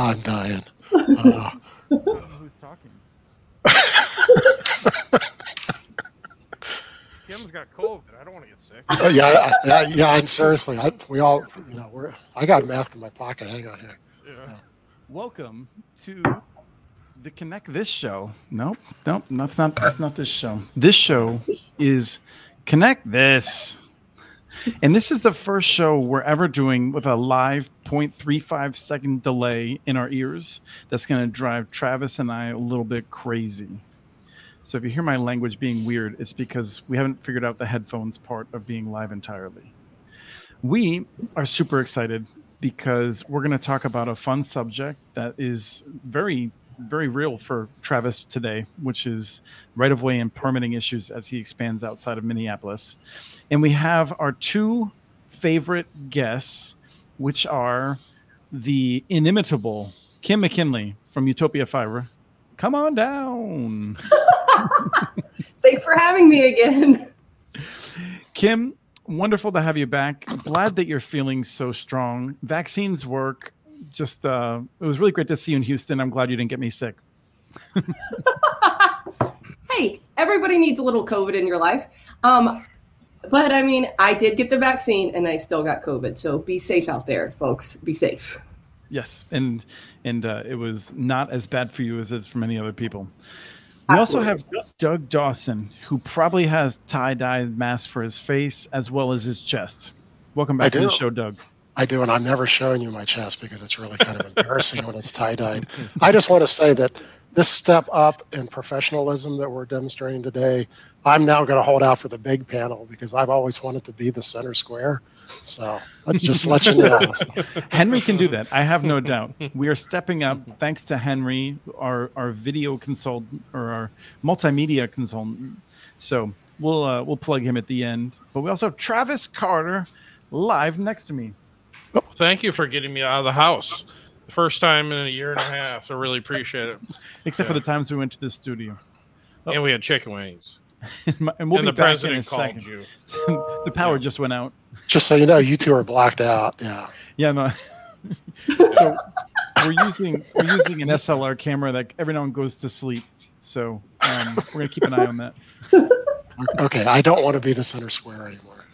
I'm dying. Uh, who's talking. Kim's got COVID. I don't want to get sick. uh, yeah, I, I, yeah, and seriously, I, we all, you know, we're. I got a mask in my pocket. Hang on here. Yeah. Welcome to the Connect This show. Nope, nope, that's not that's not this show. This show is Connect This. And this is the first show we're ever doing with a live 0.35 second delay in our ears that's going to drive Travis and I a little bit crazy. So if you hear my language being weird, it's because we haven't figured out the headphones part of being live entirely. We are super excited because we're going to talk about a fun subject that is very very real for Travis today, which is right of way and permitting issues as he expands outside of Minneapolis. And we have our two favorite guests, which are the inimitable Kim McKinley from Utopia Fiber. Come on down. Thanks for having me again. Kim, wonderful to have you back. Glad that you're feeling so strong. Vaccines work. Just uh, it was really great to see you in Houston. I'm glad you didn't get me sick. hey, everybody needs a little COVID in your life. Um, but I mean, I did get the vaccine and I still got COVID. So be safe out there, folks. Be safe. Yes, and and uh, it was not as bad for you as it's for many other people. We also have Doug Dawson, who probably has tie dye mask for his face as well as his chest. Welcome back I to the show, Doug. I do, and I'm never showing you my chest because it's really kind of embarrassing when it's tie dyed. I just want to say that this step up in professionalism that we're demonstrating today, I'm now going to hold out for the big panel because I've always wanted to be the center square. So I'll just let you know. Henry can do that. I have no doubt. We are stepping up thanks to Henry, our our video consultant or our multimedia consultant. So we'll uh, we'll plug him at the end. But we also have Travis Carter live next to me. Well, thank you for getting me out of the house. The first time in a year and a half. So really appreciate it. Except for the times we went to the studio. Oh. And we had chicken wings. and my- and we'll and be the back in a president called second. you. the power just went out. Just so you know, you two are blacked out. Yeah. Yeah, no. so we're using we're using an SLR camera that every now and goes to sleep. So um, we're gonna keep an eye on that. Okay. I don't want to be the center square anymore.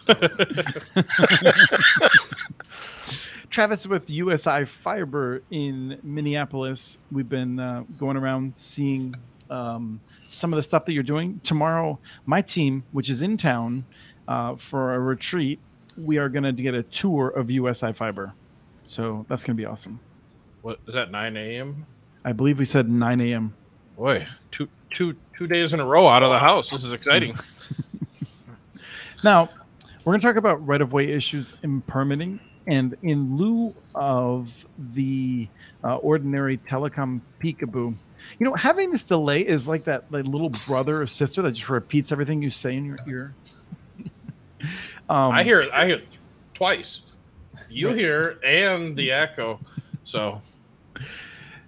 Travis with USI Fiber in Minneapolis. We've been uh, going around seeing um, some of the stuff that you're doing. Tomorrow, my team, which is in town uh, for a retreat, we are going to get a tour of USI Fiber. So that's going to be awesome. What is that? 9 a.m. I believe we said 9 a.m. Boy, two two two days in a row out of the house. This is exciting. Now, we're going to talk about right of way issues in permitting. And in lieu of the uh, ordinary telecom peekaboo, you know, having this delay is like that like little brother or sister that just repeats everything you say in your ear. um, I hear it. I hear it twice. You Right. hear and the echo. So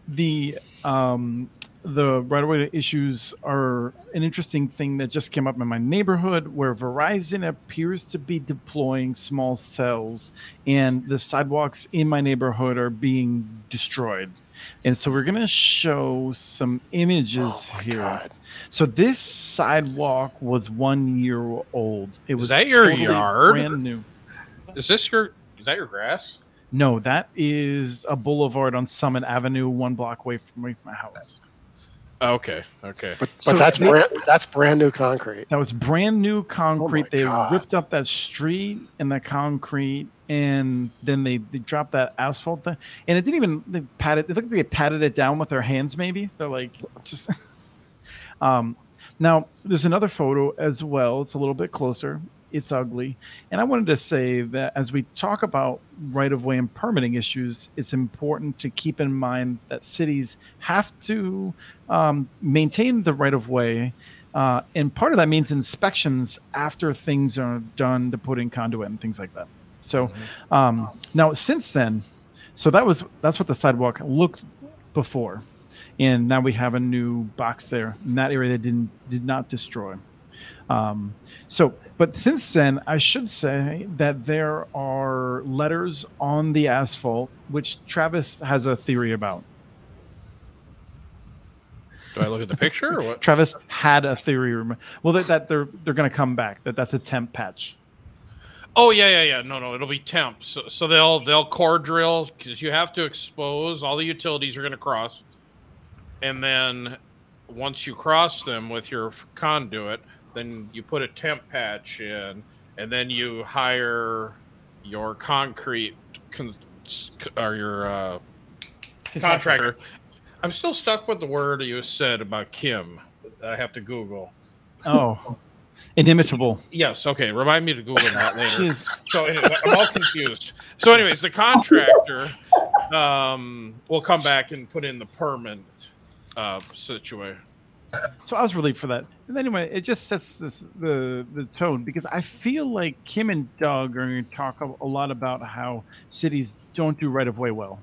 the um, the right of way issues are an interesting thing that just came up in my neighborhood where Verizon appears to be deploying small cells and the sidewalks in my neighborhood are being destroyed. And so we're going to show some images Oh here. God. So this sidewalk was one year old. It was that your totally yard? Brand new. is this your is that your grass? No, that is a boulevard on Summit Avenue, one block away from my my house. Okay. Okay. But, So that's that- brand, that's brand new concrete. That was brand new concrete. Oh they God. ripped up that street and the concrete, and then they, they dropped that asphalt thing. And it didn't even they patted. It looked like they patted it down with their hands. Maybe they're like just. um, now there's another photo as well. It's a little bit closer. It's ugly, and I wanted to say that as we talk about right of way and permitting issues, it's important to keep in mind that cities have to um, maintain the right of way uh, and part of that means inspections after things are done to put in conduit and things like that. So um, now since then, so that was that's what the sidewalk looked before, and now we have a new box there in that area that didn't did not destroy. Um, so, but since then, I should say that there are letters on the asphalt, which Travis has a theory about. Do I look at the picture or what? Travis had a theory. Well, that, that they're they're going to come back. That that's a temp patch. Oh yeah, yeah, yeah. No, no, it'll be temp. So, so they'll they'll core drill because you have to expose all the utilities you're going to cross, and then once you cross them with your conduit, then you put a temp patch in, and then you hire your concrete con- or your uh, contractor. I'm still stuck with the word you said about Kim. that I have to Google. Oh, inimitable. Yes. Okay. Remind me to Google that later. She is So anyway, I'm all confused. So, anyways, the contractor um, will come back and put in the permit uh, situation. So I was relieved for that. And anyway, it just sets this, the the tone because I feel like Kim and Doug are going to talk a, a lot about how cities don't do right of way well,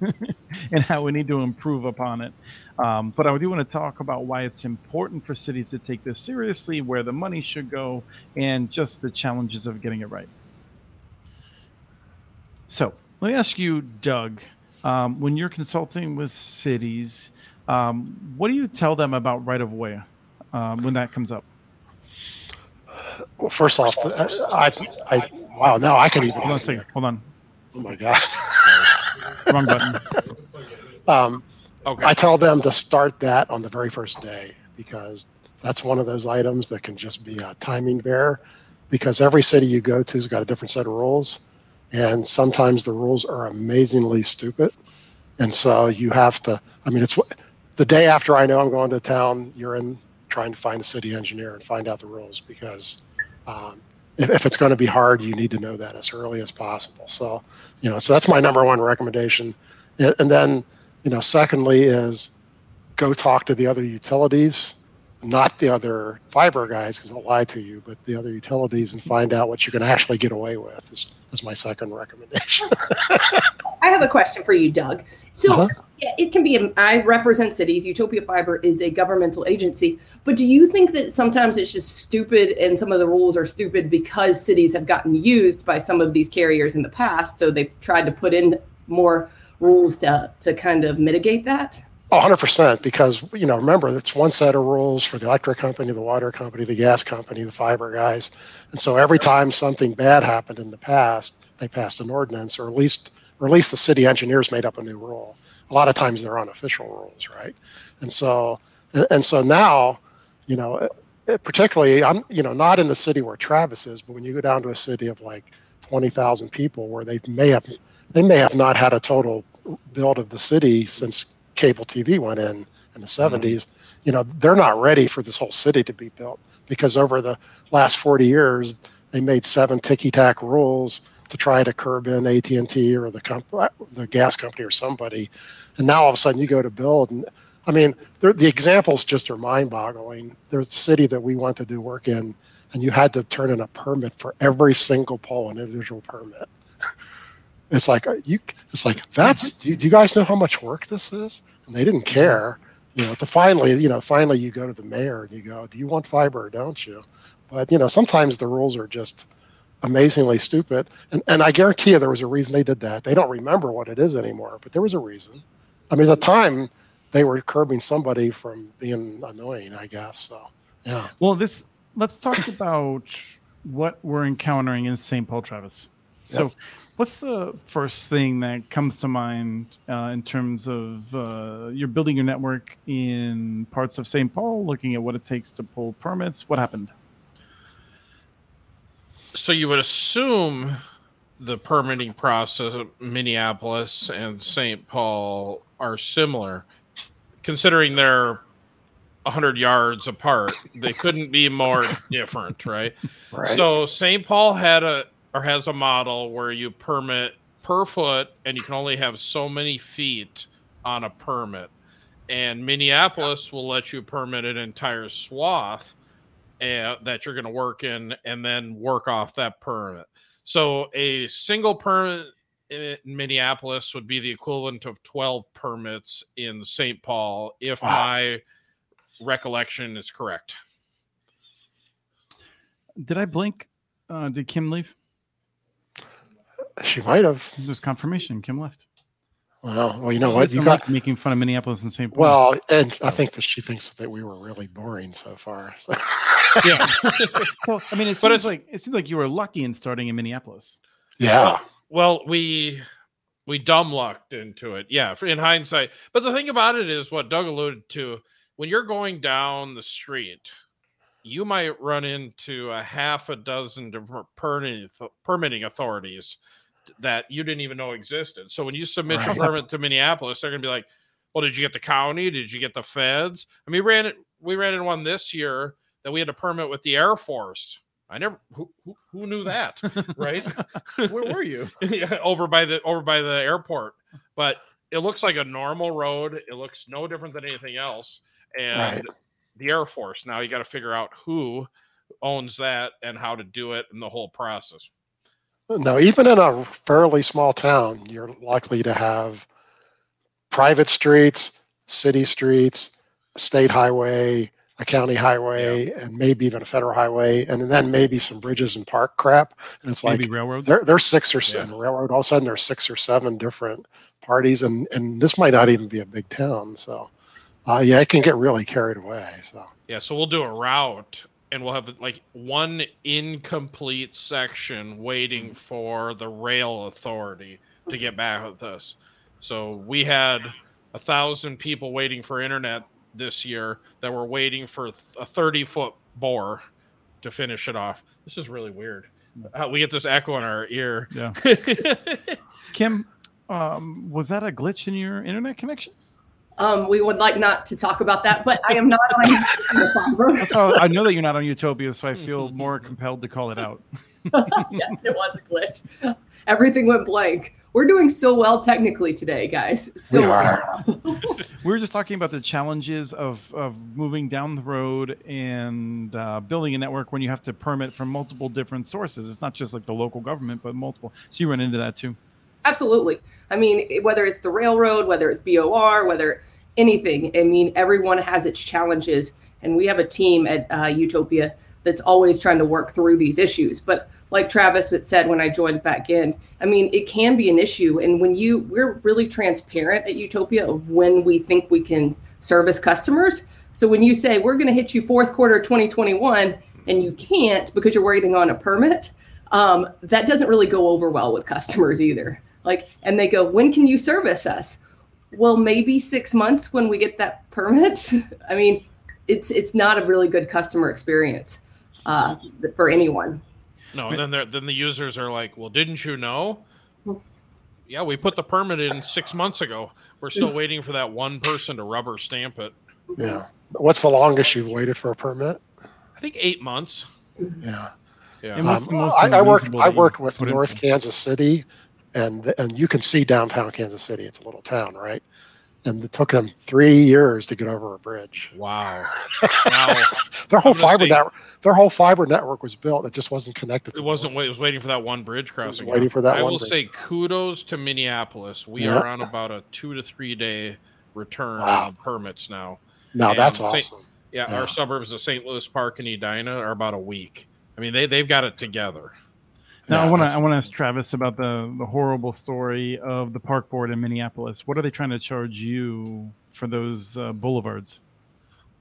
and how we need to improve upon it. Um, but I do want to talk about why it's important for cities to take this seriously, where the money should go, and just the challenges of getting it right. So let me ask you, Doug, um, when you're consulting with cities, um, what do you tell them about right of way um, when that comes up? Well, first off, I, I, wow, now I can even. Hold on a second. Hold on. Oh my god. Wrong button. Um, Okay. I tell them to start that on the very first day because that's one of those items that can just be a timing bear because every city you go to has got a different set of rules. And sometimes the rules are amazingly stupid. And so you have to, I mean, it's the day after I know I'm going to town, you're in trying to find a city engineer and find out the rules because um, if, if it's going to be hard, you need to know that as early as possible. So, you know, so that's my number one recommendation. And then, you know, secondly is go talk to the other utilities, not the other fiber guys, because they'll lie to you, but the other utilities and find out what you can actually get away with is, is my second recommendation. I have a question for you, Doug. So Uh-huh. Yeah, it can be. I represent cities. Utopia Fiber is a governmental agency, but do you think that sometimes it's just stupid and some of the rules are stupid because cities have gotten used by some of these carriers in the past? So they've tried to put in more rules to to kind of mitigate that. Oh, 100% because you know remember it's one set of rules for the electric company the water company the gas company the fiber guys and so every time something bad happened in the past they passed an ordinance or at least or at least the city engineers made up a new rule a lot of times they're unofficial rules right? And so and, so now you know it- particularly i'm you know not in the city where travis is but when you go down to a city of like 20000 people where they may have they may have not had a total build of the city since cable TV went in in the mm-hmm. 70s, you know, they're not ready for this whole city to be built because over the last 40 years, they made seven ticky-tack rules to try to curb in AT&T or the comp- uh, the gas company or somebody. And now all of a sudden you go to build and I mean, the examples just are mind-boggling. There's a city that we want to do work in and you had to turn in a permit for every single pole, an individual permit. It's like uh, you. It's like that's. Mm-hmm. Do you, do you guys know how much work this is? And they didn't mm-hmm. care. You know, to finally, you know, finally you go to the mayor and you go, "Do you want fiber or don't you?" But you know, sometimes the rules are just amazingly stupid. And and I guarantee you, there was a reason they did that. They don't remember what it is anymore, but there was a reason. I mean, at the time, they were curbing somebody from being annoying. I guess so. Yeah. Well, this let's talk about what we're encountering in St. Paul, Travis. So, what's the first thing that comes to mind uh, in terms of uh, you're building your network in parts of St. Paul, looking at what it takes to pull permits? What happened? So you would assume the permitting process of Minneapolis and St. Paul are similar, considering they're 100 yards apart. They couldn't be more different, right? Right. So St. Paul had a or has a model where you permit per foot and you can only have so many feet on a permit. And Minneapolis will let you permit an entire swath uh, that you're going to work in and then work off that permit. So a single permit in Minneapolis would be the equivalent of 12 permits in St. Paul if Wow. my recollection is correct. Did I blink? Uh, did Kim leave? She might have. There's confirmation. Kim left. Well, well, you know She what? You got like making fun of Minneapolis and St. Paul. well, and I think that she thinks that we were really boring so far. So- yeah. well, I mean, it But seems it's- like it seems like you were lucky in starting in Minneapolis. yeah. Well, we we dumb lucked into it. Yeah, for- in hindsight. But the thing about it is what Doug alluded to. When you're going down the street, you might run into a half a dozen different permitting, permitting authorities that you didn't even know existed. So when you submit Right. your permit to Minneapolis, they're going to be like, "Well, did you get the county? Did you get the feds?" I mean, we ran it. We ran in one this year that we had a permit with the Air Force. I never. Who, who, who knew that? Right? Where were you? yeah, over by the over by the airport. But it looks like a normal road. It looks no different than anything else. And Right. the Air Force. Now you got to figure out who owns that and how to do it and the whole process. No, even in a fairly small town, you're likely to have private streets, city streets, state highway, a county highway, and maybe even a federal highway, and then maybe some bridges and park crap. And it's like Maybe railroads. there, there's six or Yeah. seven railroad. All of a sudden, there's six or seven different parties, and and this might not even be a big town. So, uh, yeah, it can get really carried away. So, Yeah, so we'll do a route and we'll have like one incomplete section waiting for the rail authority to get back with us. So we had a thousand people waiting for internet this year that were waiting for a 30 foot bore to finish it off. This is really weird. Uh, we get this echo in our ear. Yeah. Kim, um, was that a glitch in your internet connection? Um, we would like not to talk about that, but I am not on the. Oh, I know that you're not on Utopia, so I feel more compelled to call it out. yes, it was a glitch. Everything went blank. We're doing so well technically today, guys. So We well. We were just talking about the challenges of, of moving down the road and uh, building a network when you have to permit from multiple different sources. It's not just like the local government, but multiple. So you run into that too. Absolutely. I mean, whether it's the railroad, whether it's BOR, whether anything, I mean, everyone has its challenges. And we have a team at uh, Utopia that's always trying to work through these issues. But like Travis had said when I joined back in, I mean, it can be an issue. And when you, we're really transparent at Utopia of when we think we can service customers. So when you say we're going to hit you fourth quarter 2021 and you can't because you're waiting on a permit, um, that doesn't really go over well with customers either. Like, and they go, when can you service us? Well, maybe six months when we get that permit. I mean, it's it's not a really good customer experience uh, for anyone. No, and then then the users are like, "Well, didn't you know?" Well- Yeah, we put the permit in six months ago. We're still waiting for that one person to rubber stamp it. yeah. What's the longest you've waited for a permit? I think eight months. Yeah. Yeah. And what's the Um, I, I worked. I worked with put in North? Kansas City, and and you can see downtown Kansas City. It's a little town, right? And it took them three years to get over a bridge. Wow. Wow. Their whole fiber network. Their whole fiber network was built. It just wasn't connected. To It wasn't. wait- It was waiting for that one bridge crossing. waiting for that I will say crossing. kudos to Minneapolis. We Yeah. are on about a two to three day return Wow. on permits now. No, And that's awesome. Yeah, Yeah. our suburbs of St. Louis Park and Edina are about a week. I mean, they they've got it together. Now Yeah, I want to I want to ask Travis about the the horrible story of the park board in Minneapolis. What are they trying to charge you for those uh, boulevards?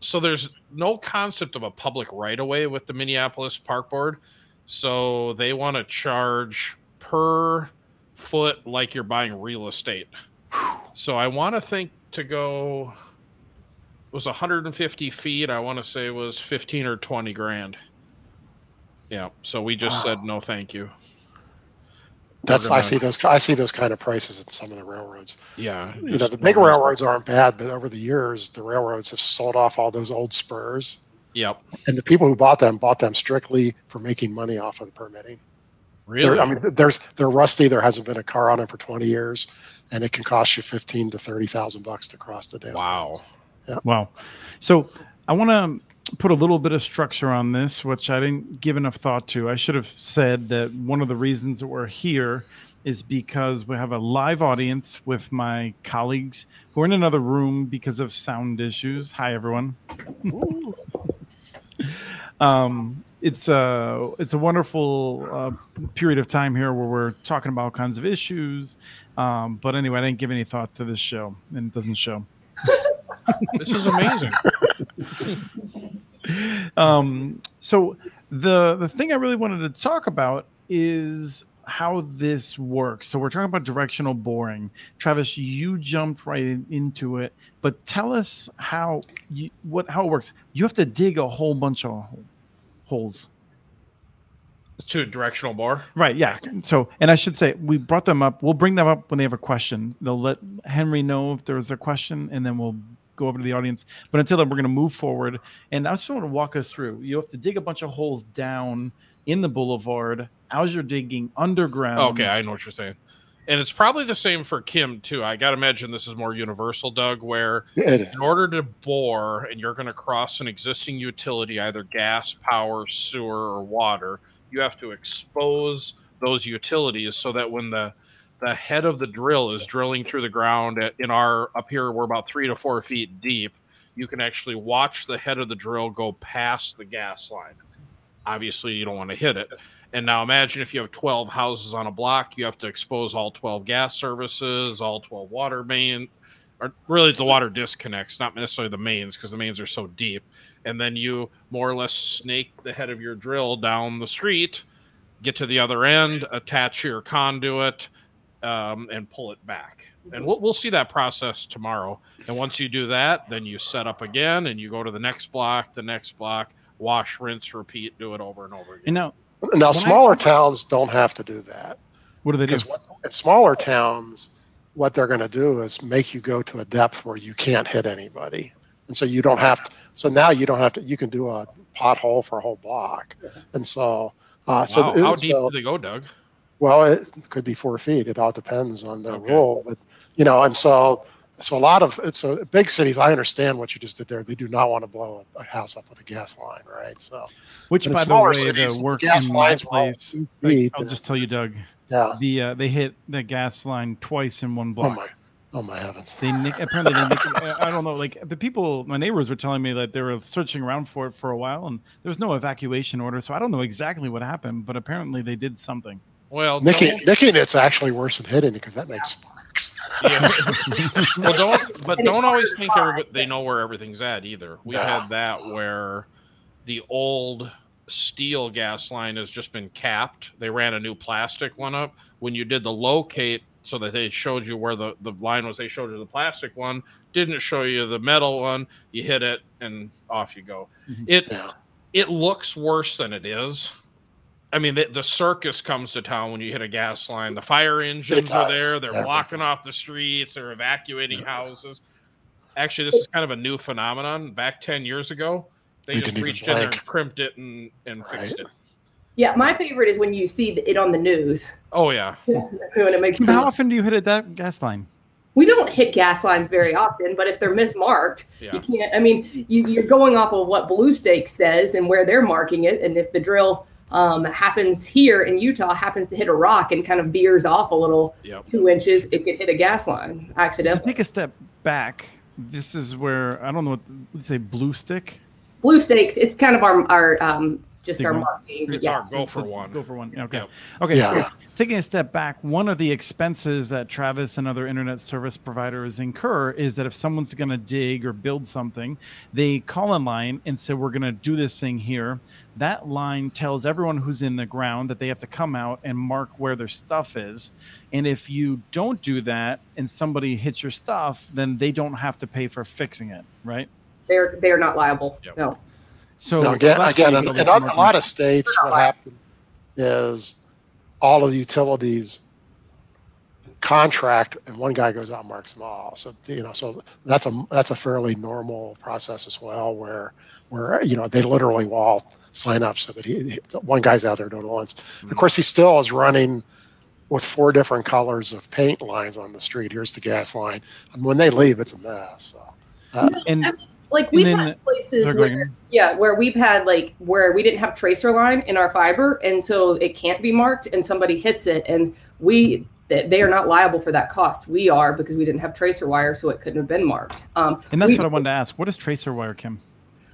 so there's no concept of a public right of way with the Minneapolis Park Board. So they want to charge per foot like you're buying real estate. So I want to think to go it was 150 feet. I want to say it was 15 or 20 grand. Yeah. So we just said no, thank you. That's We're I see those. I see those kind of prices in some of the railroads. Yeah. You know, the big no railroads aren't bad, but over the years, the railroads have sold off all those old spurs, Yep. and the people who bought them bought them strictly for making money off of the permitting. Really? They're, I mean, there's they're rusty. There hasn't been a car on them for 20 years, and it can cost you 15 to 30 thousand bucks to cross the damn. wow. Wow. So I want to put a little bit of structure on this, which I didn't give enough thought to. I should have said that one of the reasons that we're here is because we have a live audience with my colleagues who are in another room because of sound issues. Hi, everyone. um, it's a it's a wonderful uh, period of time here where we're talking about all kinds of issues. Um, but anyway, I didn't give any thought to this show, and it doesn't show. This is amazing. um, so the the thing I really wanted to talk about is how this works. So we're talking about directional boring. Travis, you jumped right in- into it, but tell us how you what how it works. You have to dig a whole bunch of holes. to directional bore. Right, yeah. So, and I should say, we brought them up. We'll bring them up when they have a question. They'll let Henry know if there's a question, and then we'll go over to the audience. But until then, we're going to move forward. And I just want to walk us through. You have to dig a bunch of holes down in the boulevard as you're digging underground. Okay, I know what you're saying. And it's probably the same for Kim too. I gotta imagine this is more universal, Doug, where It is. in order to bore and you're gonna cross an existing utility, either gas, power, sewer, or water, you have to expose those utilities so that when the the head of the drill is drilling through the ground at, in our up here we're about three to four feet deep. You can actually watch the head of the drill go past the gas line. Obviously you don't want to hit it. And now imagine if you have 12 houses on a block you have to expose all 12 gas services all 12 water main or really the water disconnects not necessarily the mains because the mains are so deep. And then you more or less snake the head of your drill down the street get to the other end attach your conduit um, and pull it back. And we'll, we'll see that process tomorrow. And once you do that, then you set up again and you go to the next block, the next block, wash, rinse, repeat, do it over and over again. And now, Now, Why- smaller towns don't have to do that what do they do? what, in smaller towns, what they're going to do is make you go to a depth where you can't hit anybody, and so you don't have to. So now you don't have to. You can do a pothole for a whole block, and so. Uh, so Wow, it- how deep so- do they go, Doug? Well, it could be four feet. It all depends on their Okay. rule, but you know, and so so a lot of so big cities. I understand what you just did there. They do not want to blow a, house up with a gas line, right? So Which, by the way, cities, the work gas in lines place. like, I'll just tell you, Doug. yeah. The uh, they hit the gas line twice in one Oh block. my, oh my heavens. They nick, apparently they nick, I I don't know. Like the people, my neighbors were telling me that they were searching around for it for a while, and there was no evacuation order. So I don't know exactly what happened, but apparently they did something. Well, Nicking, don't- it's actually worse than hitting it because that makes sparks. yeah. well, don't but don't always think everybody they know where everything's at either. We No. had that where the old steel gas line has just been capped. They ran a new plastic one up. When you did the locate, so that they showed you where the, the line was, they showed you the plastic one, didn't show you the metal one. You hit it and off you go. Mhm. It Yeah. it looks worse than it is. I mean, the, the circus comes to town when you hit a gas line. The fire engines are there. They're everything. blocking off the streets. They're evacuating houses. Actually, this is kind of a new phenomenon. Back 10 years ago, they We just reached in there and crimped it and, and fixed it. Yeah, my favorite is when you see it on the news. Oh, yeah. when it makes Kim, How often do you hit at that gas line? we don't hit gas lines very often, but if they're mismarked, Yeah. you can't. I mean, you, you're going off of what Blue Stake says and where they're marking it, and if the drill um, happens here in Utah happens to hit a rock and kind of veers off a little Yep. two inches, it could hit a gas line To accidentally. take a step back, this is where I don't know what would say blue stick. Blue Stakes, it's kind of our our um, just Big our one. marketing. It's yeah. our go for one. Go for one. Okay. Yep. Okay. Yeah. So taking a step back, one of the expenses that Travis and other internet service providers incur is that if someone's going to dig or build something, they call in line and say, "We're going to do this thing here." That line tells everyone who's in the ground that they have to come out and mark where their stuff is. And if you don't do that and somebody hits your stuff, then they don't have to pay for fixing it, right? They're they're not liable. Yep. No. So Now, again, again why in, in a lot of states, what happens is all of the utilities contract, and one guy goes out and marks them all. So you know, so that's a that's a fairly normal process as well, where where you know they literally will all sign up so that he, he- one guy's out there doing it once. Of course, he still is running with four different colors of paint lines on the street. Here's the gas line, and when they leave, it's a mess. So. and Like we've then- had places where. Yeah, where we've had like where we didn't have tracer line in our fiber, and so it can't be marked, and somebody hits it, and we they they are not liable for that cost. We are because we didn't have tracer wire, so it couldn't have been marked. Um, and that's we- what I wanted to ask. What is tracer wire, Kim?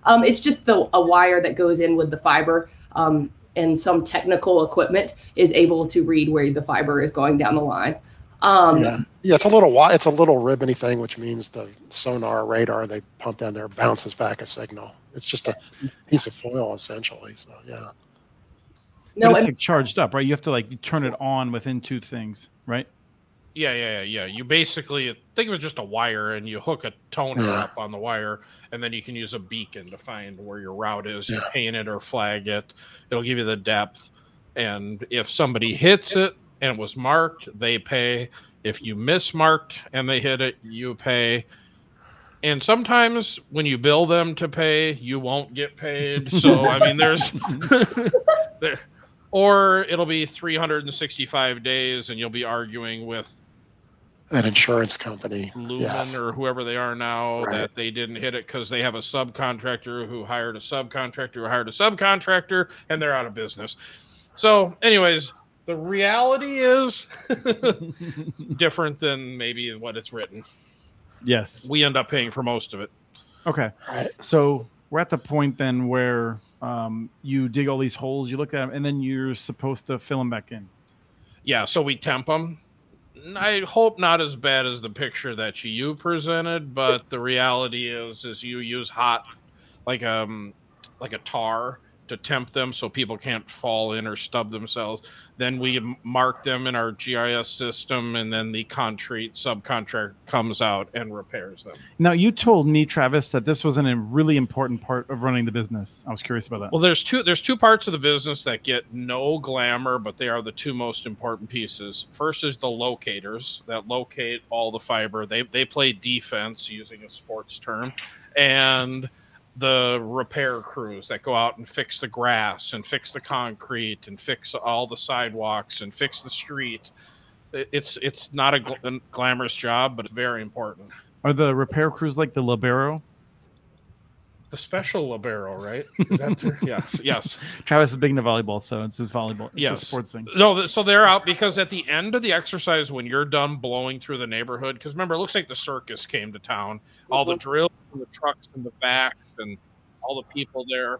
Um, it's just the a wire that goes in with the fiber. um, and some technical equipment is able to read where the fiber is going down the line. Um, yeah, yeah, it's a little wi- it's a little ribbony thing, which means the sonar radar they pump down there bounces back a signal. It's just a piece of foil essentially. So yeah, No, but it's and like charged up, right? You have to like turn it on within two things, right? Yeah, yeah, yeah, yeah. You basically think of it just a wire, and you hook a toner Yeah. up on the wire, and then you can use a beacon to find where your route is. You Yeah. paint it or flag it. It'll give you the depth, and if somebody hits it and it was marked, they pay. If you mismarked and they hit it, you pay. And sometimes when you bill them to pay, you won't get paid. So I mean, there's, there, or it'll be 365 days, and you'll be arguing with an insurance company. Lumen Yes. or whoever they are now Right. that they didn't hit it because they have a subcontractor who hired a subcontractor who hired a subcontractor and they're out of business. So, anyways, the reality is different than maybe what it's written. Yes. We end up paying for most of it. Okay. Right. So we're at the point then where um, you dig all these holes, you look at them, and then you're supposed to fill them back in. Yeah, so we temp them. I hope not as bad as the picture that you presented, but the reality is, is you use hot, like um, like a tar to temp them so people can't fall in or stub themselves. Then we mark them in our GIS system, and then the concrete subcontract comes out and repairs them. Now you told me, Travis, that this wasn't a really important part of running the business. I was curious about that. Well, there's two there's two parts of the business that get no glamour, but they are the two most important pieces. First is the locators that locate all the fiber. They they play defense using a sports term, and the repair crews that go out and fix the grass and fix the concrete and fix all the sidewalks and fix the street. It's it's not a gl- glamorous job, but it's very important. Are the repair crews like the libero? The special libero, right? Is that true? yes, yes. Travis is big into volleyball, so it's his volleyball. It's Yes. a sports thing. No, th- so they're out because at the end of the exercise, when you're done blowing through the neighborhood, because remember, it looks like the circus came to town. All the drills and the trucks and the backs and all the people there.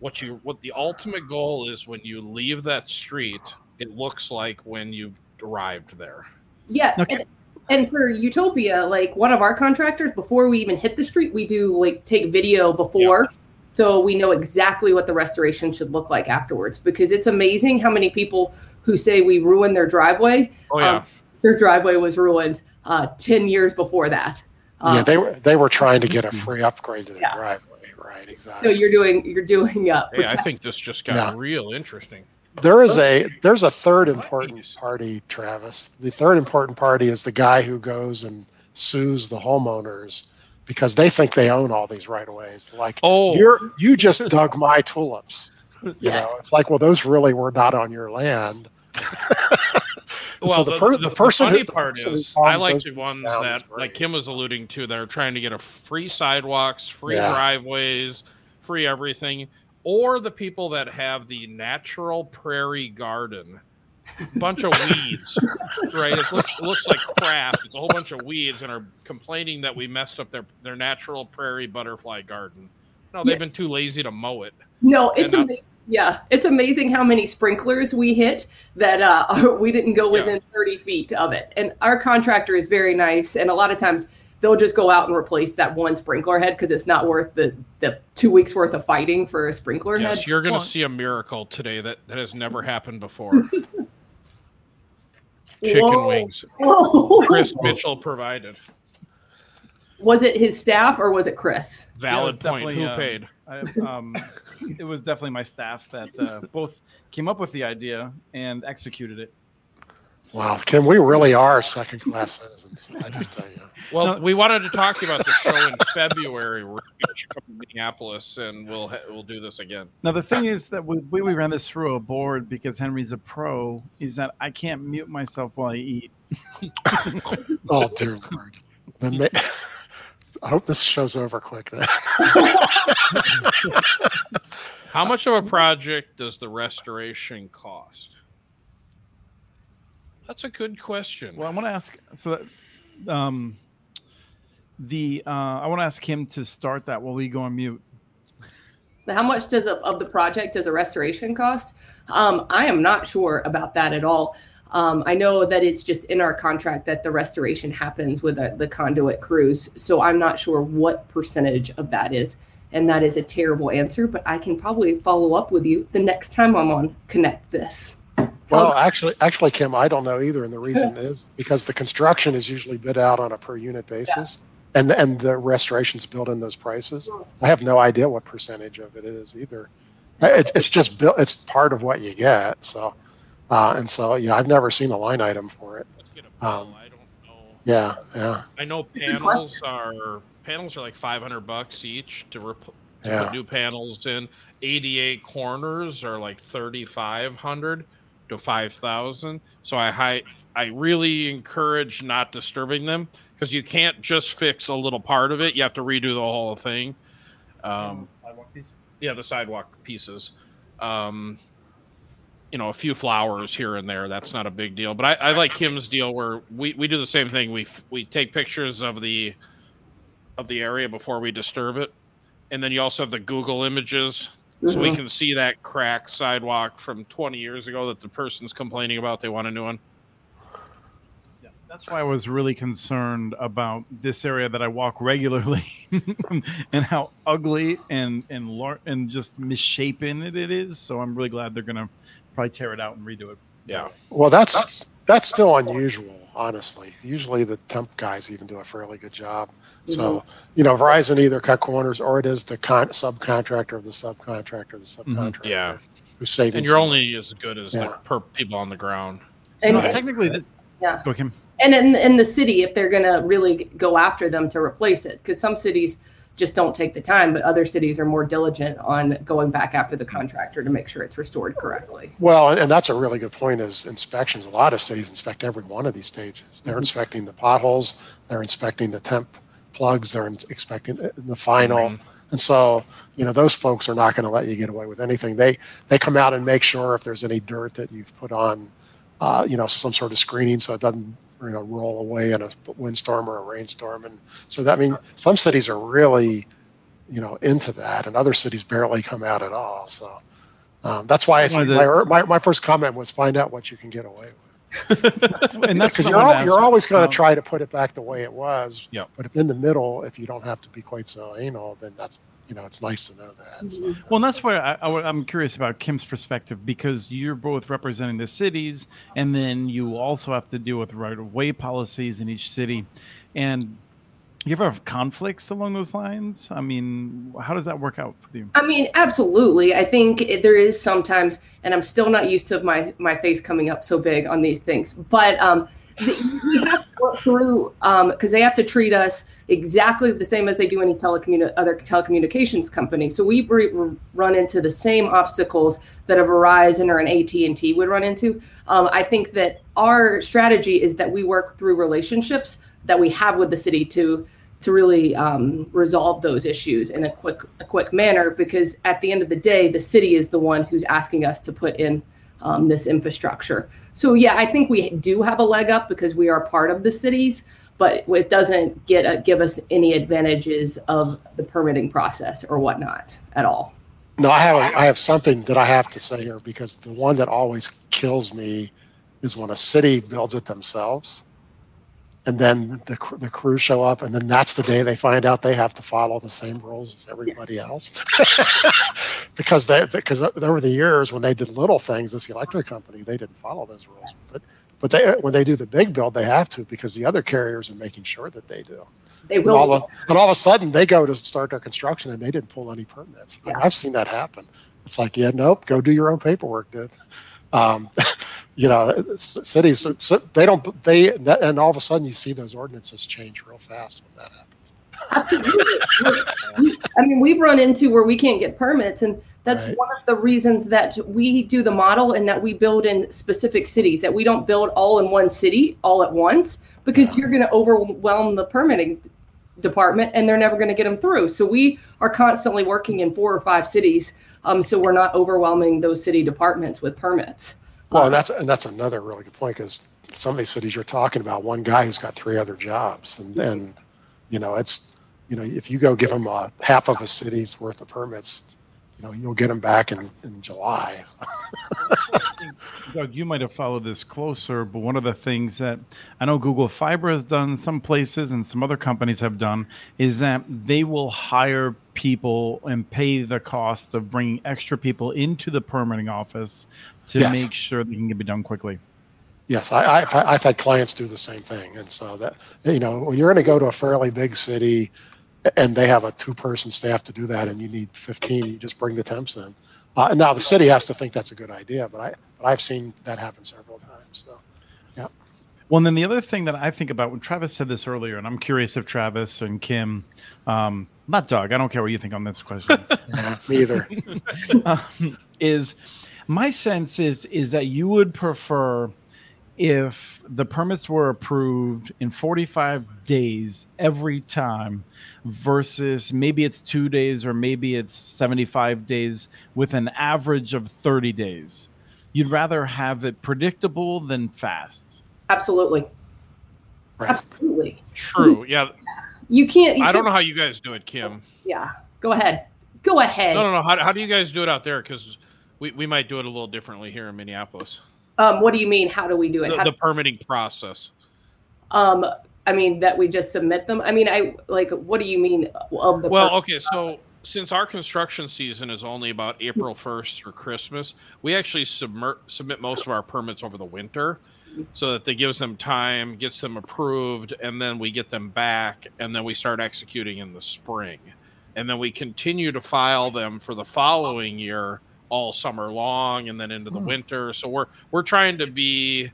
What you what the ultimate goal is when you leave that street, it looks like when you arrived there. Yeah. Okay. And, and for Utopia, like one of our contractors, before we even hit the street, we do like take video before. So we know exactly what the restoration should look like afterwards because it's amazing how many people who say we ruined their driveway, Oh yeah, Um, their driveway was ruined uh, 10 years before that. yeah, Uh, they were they were trying to get a free upgrade to the Yeah. driveway. Right. Exactly. So you're doing, you're doing, uh, yeah. I think this just got Yeah. real interesting. There is a there's a third important party, Travis. The third important party is the guy who goes and sues the homeowners because they think they own all these right of ways. Like Oh, you're you just dug my tulips. You Yeah. know, it's like, well, those really were not on your land. Well, so the per- the person who- funny the part person who is, I like the ones that, like Kim was alluding to, that are trying to get a free sidewalks, free Yeah. driveways, free everything, or the people that have the natural prairie garden, bunch of weeds, right? It looks looks like crap. It's a whole bunch of weeds, and are complaining that we messed up their their natural prairie butterfly garden. No, they've Yeah. been too lazy to mow it. No, it's And, uh, amazing. Yeah, it's amazing how many sprinklers we hit that uh, we didn't go Yeah. within 30 feet of it. And our contractor is very nice, and a lot of times they'll just go out and replace that one sprinkler head because it's not worth the the two weeks worth of fighting for a sprinkler Yes, head. you're going to see a miracle today that that has never happened before. Chicken Whoa. wings. Whoa. Chris Mitchell provided. Was it his staff or was it Chris? Valid Yeah, it point. Who definitely, paid? I, um, it was definitely my staff that uh, both came up with the idea and executed it. Wow, Kim, we really are second class citizens. I just tell you. Well, No. we wanted to talk to you about the show in February. We're going to come to Minneapolis, and we'll we'll do this again. Now the thing is that we, we we ran this through a board because Henry's a pro. Is that I can't mute myself while I eat. Oh dear lord. The ma- I hope this show's over quick then. How much of a project does the restoration cost? That's a good question. Well, I want to ask so that um, the uh, I want to ask him to start that while we go on mute. how much does a, of the project does a restoration cost? Um, I am not sure about that at all. Um, I know that it's just in our contract that the restoration happens with the, the conduit crews. So I'm not sure what percentage of that is. And that is a terrible answer, but I can probably follow up with you the next time I'm on Connect This. Well, actually, actually, Kim, I don't know either, and the reason is because the construction is usually bid out on a per unit basis, and and the restoration's built in those prices. I have no idea what percentage of it is either. It, it's just built. It's part of what you get. So, uh, and so yeah, I've never seen a line item for it. Let's get a bill. Um, I don't know. Yeah, yeah, I know panels are panels are like 500 bucks each to, rep- to Yeah. new panels in. ADA corners are like 3500 to 5000. So I hi- I really encourage not disturbing them because you can't just fix a little part of it. You have to redo the whole thing. Um, yeah, the sidewalk pieces. Um, you know, a few flowers here and there. That's not a big deal. But I, I like Kim's deal where we, we do the same thing. We f- we take pictures of the of the area before we disturb it, and then you also have the Google images, so we Mhm. can see that crack sidewalk from 20 years ago that the person's complaining about. They want a new one. Yeah, that's why I was really concerned about this area that I walk regularly and how ugly and and lar- and just misshapen it, it is. So I'm really glad they're gonna probably tear it out and redo it. Yeah. Well, that's that's still unusual, honestly. Usually, the temp guys even do a fairly good job. So, you know, Verizon either cut corners or it is the con- subcontractor of the subcontractor, of the subcontractor. Yeah. who's saving. And you're some- only as good as Yeah. the per people on the ground. So And- technically, this. Yeah. Go Kim. and in, in the city if they're going to really go after them to replace it because some cities just don't take the time but other cities are more diligent on going back after the contractor to make sure it's restored correctly Well, and that's a really good point. Is inspections? A lot of cities inspect every one of these stages. They're Mhm. inspecting the potholes. They're inspecting the temp plugs. They're expecting in- the final. And so, you know, those folks are not going to let you get away with anything. They they come out and make sure if there's any dirt that you've put on, uh, you know, some sort of screening so it doesn't you know roll away in a windstorm or a rainstorm. And so that I mean, some cities are really, you know, into that, and other cities barely come out at all. So. Um, that's why I the- my, my, my first comment was find out what you can get away with And that's because you're I wanted al- to you're always going about. to try to put it back the way it was. Yep. But if in the middle, if you don't have to be quite so anal, then that's you know it's nice to know that. So, mm-hmm. Well, and that's why I, I, am curious about Kim's perspective because you're both representing the cities, and then you also have to deal with right of way policies in each city. And you ever have conflicts along those lines? I mean, how does that work out for you? i mean absolutely i think it, there is sometimes and i'm still not used to my my face coming up so big on these things but um we have to work through because they have to treat us exactly the same as they do any telecommun other telecommunications company. So we re- run into the same obstacles that a Verizon or an AT and T would run into. Um, I think that our strategy is that we work through relationships that we have with the city to to really um, resolve those issues in a quick a quick manner. Because at the end of the day, the city is the one who's asking us to put in um, this infrastructure. So yeah, I think we do have a leg up because we are part of the cities, but it doesn't get uh, give us any advantages of the permitting process or whatnot at all. no, I have I have something that I have to say here because the one that always kills me is when a city builds it themselves, and then the cr- the crews show up, and then that's the day they find out they have to follow the same rules as everybody else. because they because over the years when they did little things, this electric company they didn't follow those rules, but but they when they do the big build they have to because the other carriers are making sure that they do. They And will. all, of, and all of a sudden they go to start their construction and they didn't pull any permits. Yeah. I've seen that happen. It's like, yeah, nope, go do your own paperwork, dude. Um, you know, cities, so they don't, they, and all of a sudden you see those ordinances change real fast when that happens. Absolutely. I mean, we've run into where we can't get permits, and that's Right. one of the reasons that we do the model and that we build in specific cities. That we don't build all in one city all at once because you're going to overwhelm the permitting department, and they're never going to get them through. So we are constantly working in four or five cities, um, so we're not overwhelming those city departments with permits. Well, and that's, and that's another really good point because some of these cities you're talking about, one guy who's got three other jobs and, and, you know, it's, you know, if you go give him a half of a city's worth of permits, you know, you'll get them back in, in July. Doug, you might have followed this closer, but one of the things that I know Google Fiber has done some places and some other companies have done is that they will hire people and pay the cost of bringing extra people into the permitting office to Yes. make sure they can get it done quickly. Yes, I, I've, I've had clients do the same thing, and so that you know, when you're going to go to a fairly big city, and they have a two-person staff to do that, and you need 15, you just bring the temps in. Uh, now the city has to think that's a good idea, but I, but I've seen that happen several times. So, yeah. Well, and then the other thing that I think about when Travis said this earlier, and I'm curious if Travis and Kim, um, not Doug, I don't care what you think on this question. yeah, me either. um, is my sense is is that you would prefer if the permits were approved in 45 days every time versus maybe it's two days or maybe it's 75 days with an average of 30 days you'd rather have it predictable than fast Absolutely. Right. Absolutely. True. Yeah. You can't. You I don't can't- know how you guys do it, Kim. Yeah. Go ahead. Go ahead. No, no, no. How, how do you guys do it out there? Because we, we might do it a little differently here in Minneapolis. Um, what do you mean? How do we do it? The, the permitting process. Um, I mean that we just submit them. I mean, I like. What do you mean of the? Well, okay, so since our construction season is only about April 1st through Christmas, we actually submit, submit most of our permits over the winter so that they gives them time, gets them approved, and then we get them back, and then we start executing in the spring. And then we continue to file them for the following year all summer long and then into the Hmm. winter. So we're we're trying to be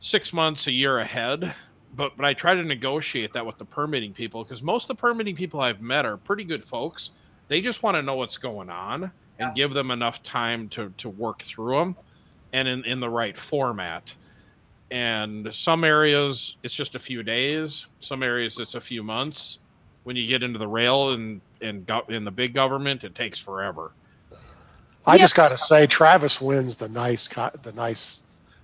six months a year ahead but but I try to negotiate that with the permitting people because most of the permitting people I've met are pretty good folks. They just want to know what's going on and give them enough time to to work through them and in in the right format. And some areas it's just a few days. Some areas it's a few months. When you get into the rail and and go, in the big government, it takes forever. I Yeah. just got to say, Travis wins the nice, co- the nice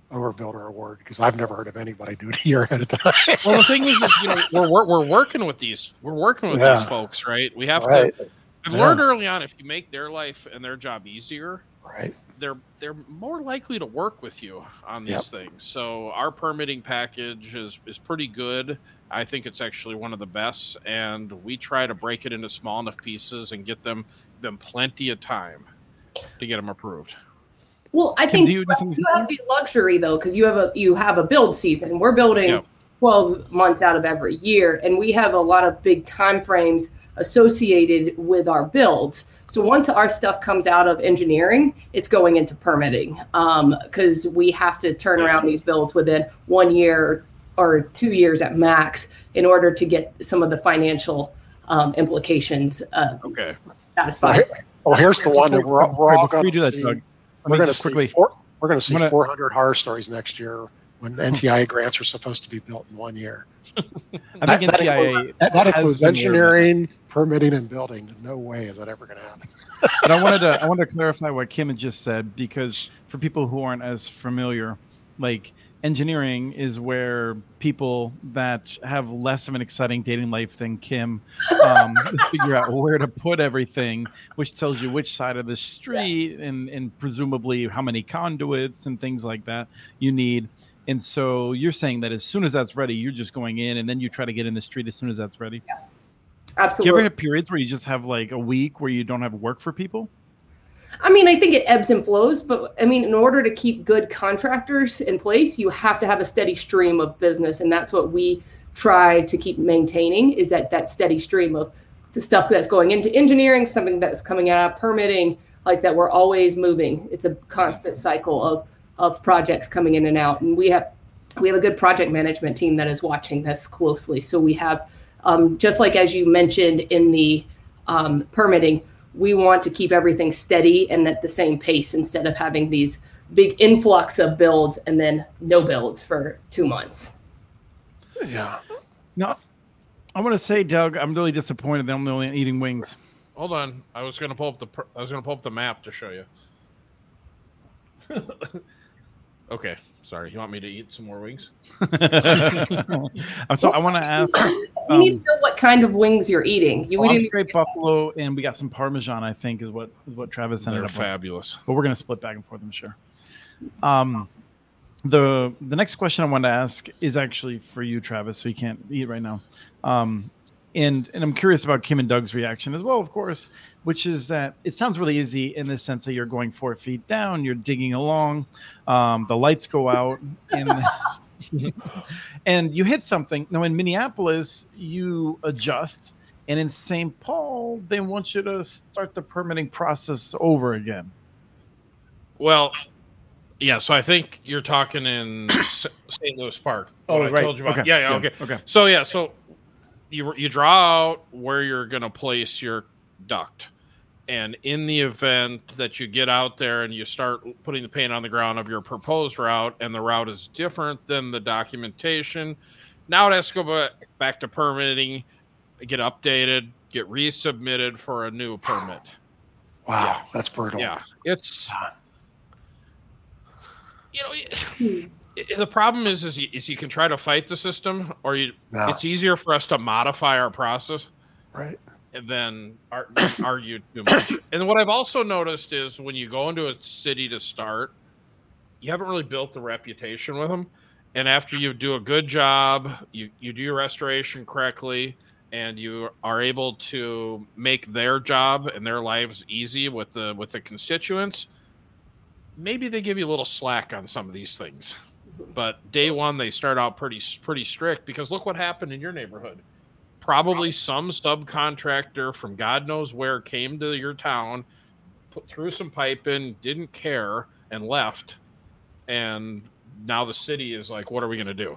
overbuilder award because I've never heard of anybody do it a year ahead of time. Well, the thing is, is you know, we're, we're we're working with these we're working with Yeah. these folks, right? We have right, to. I've Yeah. learned early on if you make their life and their job easier, right. They're they're more likely to work with you on these Yep. things. So our permitting package is is pretty good. I think it's actually one of the best, and we try to break it into small enough pieces and get them them plenty of time to get them approved. well, I Kim, think do you, you have the luxury though, because you have a you have a build season. We're building Yep. twelve months out of every year, and we have a lot of big time frames associated with our builds. So once our stuff comes out of engineering, it's going into permitting because we have to turn around these builds within one year or two years at max in order to get some of the financial um, implications uh, Okay. satisfied. Well, here's the one that we're, we're all going you do to that, see. Doug, We're going to see quickly four, we're going to see gonna- 400 horror stories next year when the NTIA grants are supposed to be built in one year. I think that, that NTIA includes, that, that has includes been there. engineering, permitting, and building. No way is that ever going to happen. but I wanted to I wanted to clarify what Kim had just said because for people who aren't as familiar, like engineering is where people that have less of an exciting dating life than Kim um, figure out where to put everything, which tells you which side of the street and and presumably how many conduits and things like that you need. And so you're saying that as soon as that's ready, you're just going in and then you try to get in the street as soon as that's ready. Yeah. Absolutely. Do you ever have periods where you just have like a week where you don't have work for people? I mean, I think it ebbs and flows, but I mean, in order to keep good contractors in place, you have to have a steady stream of business, and that's what we try to keep maintaining is that that steady stream of the stuff that's going into engineering, something that's coming out of permitting, like that. We're always moving. It's a constant cycle of of projects coming in and out, and we have we have a good project management team that is watching this closely. So we have, um, just like as you mentioned in the um, permitting, we want to keep everything steady and at the same pace instead of having these big influx of builds and then no builds for two months. Yeah. No, I want to say, Doug, I'm really disappointed that I'm the only one eating wings. Hold on. I was gonna pull up the per- I was gonna pull up the map to show you. Okay, sorry. You want me to eat some more wings? so I want to ask. We need to know what kind of wings you're eating. You Um, well, didn't straight buffalo, and we got some Parmesan. I think is what is what Travis ended They're up with. fabulous. but we're gonna split back and forth. I'm sure. Um, the the next question I wanted to ask is actually for you, Travis. So you can't eat right now. Um, and and I'm curious about Kim and Doug's reaction as well, of course. Which is that it sounds really easy in the sense that you're going four feet down, you're digging along, um, the lights go out, and and you hit something. Now in Minneapolis, you adjust, and in St. Paul, they want you to start the permitting process over again. Well, yeah. So I think you're talking in St. Louis Park. Oh, what I right. told you about. Okay. Yeah, yeah, Yeah. Okay. Okay. So yeah, so you you draw out where you're going to place your duct, and in the event that you get out there and you start putting the paint on the ground of your proposed route, and the route is different than the documentation, now it has to go back to permitting, get updated, get resubmitted for a new permit. Wow, Yeah. that's brutal. Yeah, it's you know it- it- the problem is is you, is you can try to fight the system, or you No. it's easier for us to modify our process Right. than ar- argue too much. And what I've also noticed is when you go into a city to start, you haven't really built the reputation with them. And after you do a good job, you, you do your restoration correctly, and you are able to make their job and their lives easy with the with the constituents, maybe they give you a little slack on some of these things. But day one, they start out pretty pretty strict because look what happened in your neighborhood probably some subcontractor from God knows where came to your town, put threw some pipe in, didn't care, and left. And now the city is like, what are we going to do?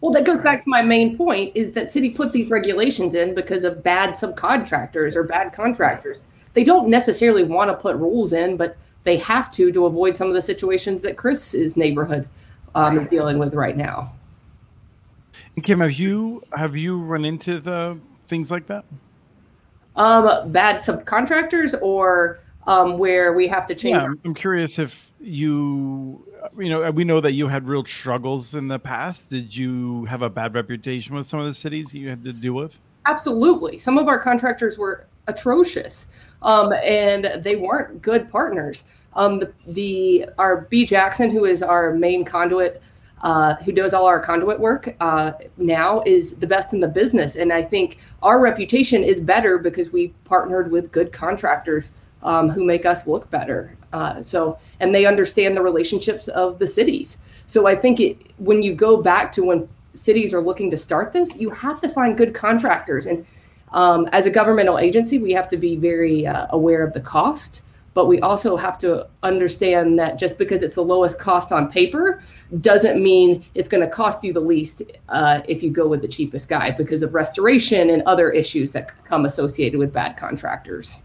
Well, that goes back to my main point is that city put these regulations in because of bad subcontractors or bad contractors. They don't necessarily want to put rules in, but they have to to avoid some of the situations that Chris's neighborhood um, is dealing with right now. And Kim, have you have you run into the things like that? Um, bad subcontractors or um, where we have to change. Yeah, I'm curious if you, you know, we know that you had real struggles in the past. Did you have a bad reputation with some of the cities you had to deal with? Absolutely. Some of our contractors were atrocious, um, and they weren't good partners. Um, the, the our B Jackson, who is our main conduit, uh, who does all our conduit work uh, now, is the best in the business, and I think our reputation is better because we partnered with good contractors um, who make us look better. Uh, so, and they understand the relationships of the cities. So, I think it when you go back to when cities are looking to start this, you have to find good contractors. And um, as a governmental agency, we have to be very uh, aware of the cost, but we also have to understand that just because it's the lowest cost on paper doesn't mean it's going to cost you the least uh, if you go with the cheapest guy because of restoration and other issues that come associated with bad contractors.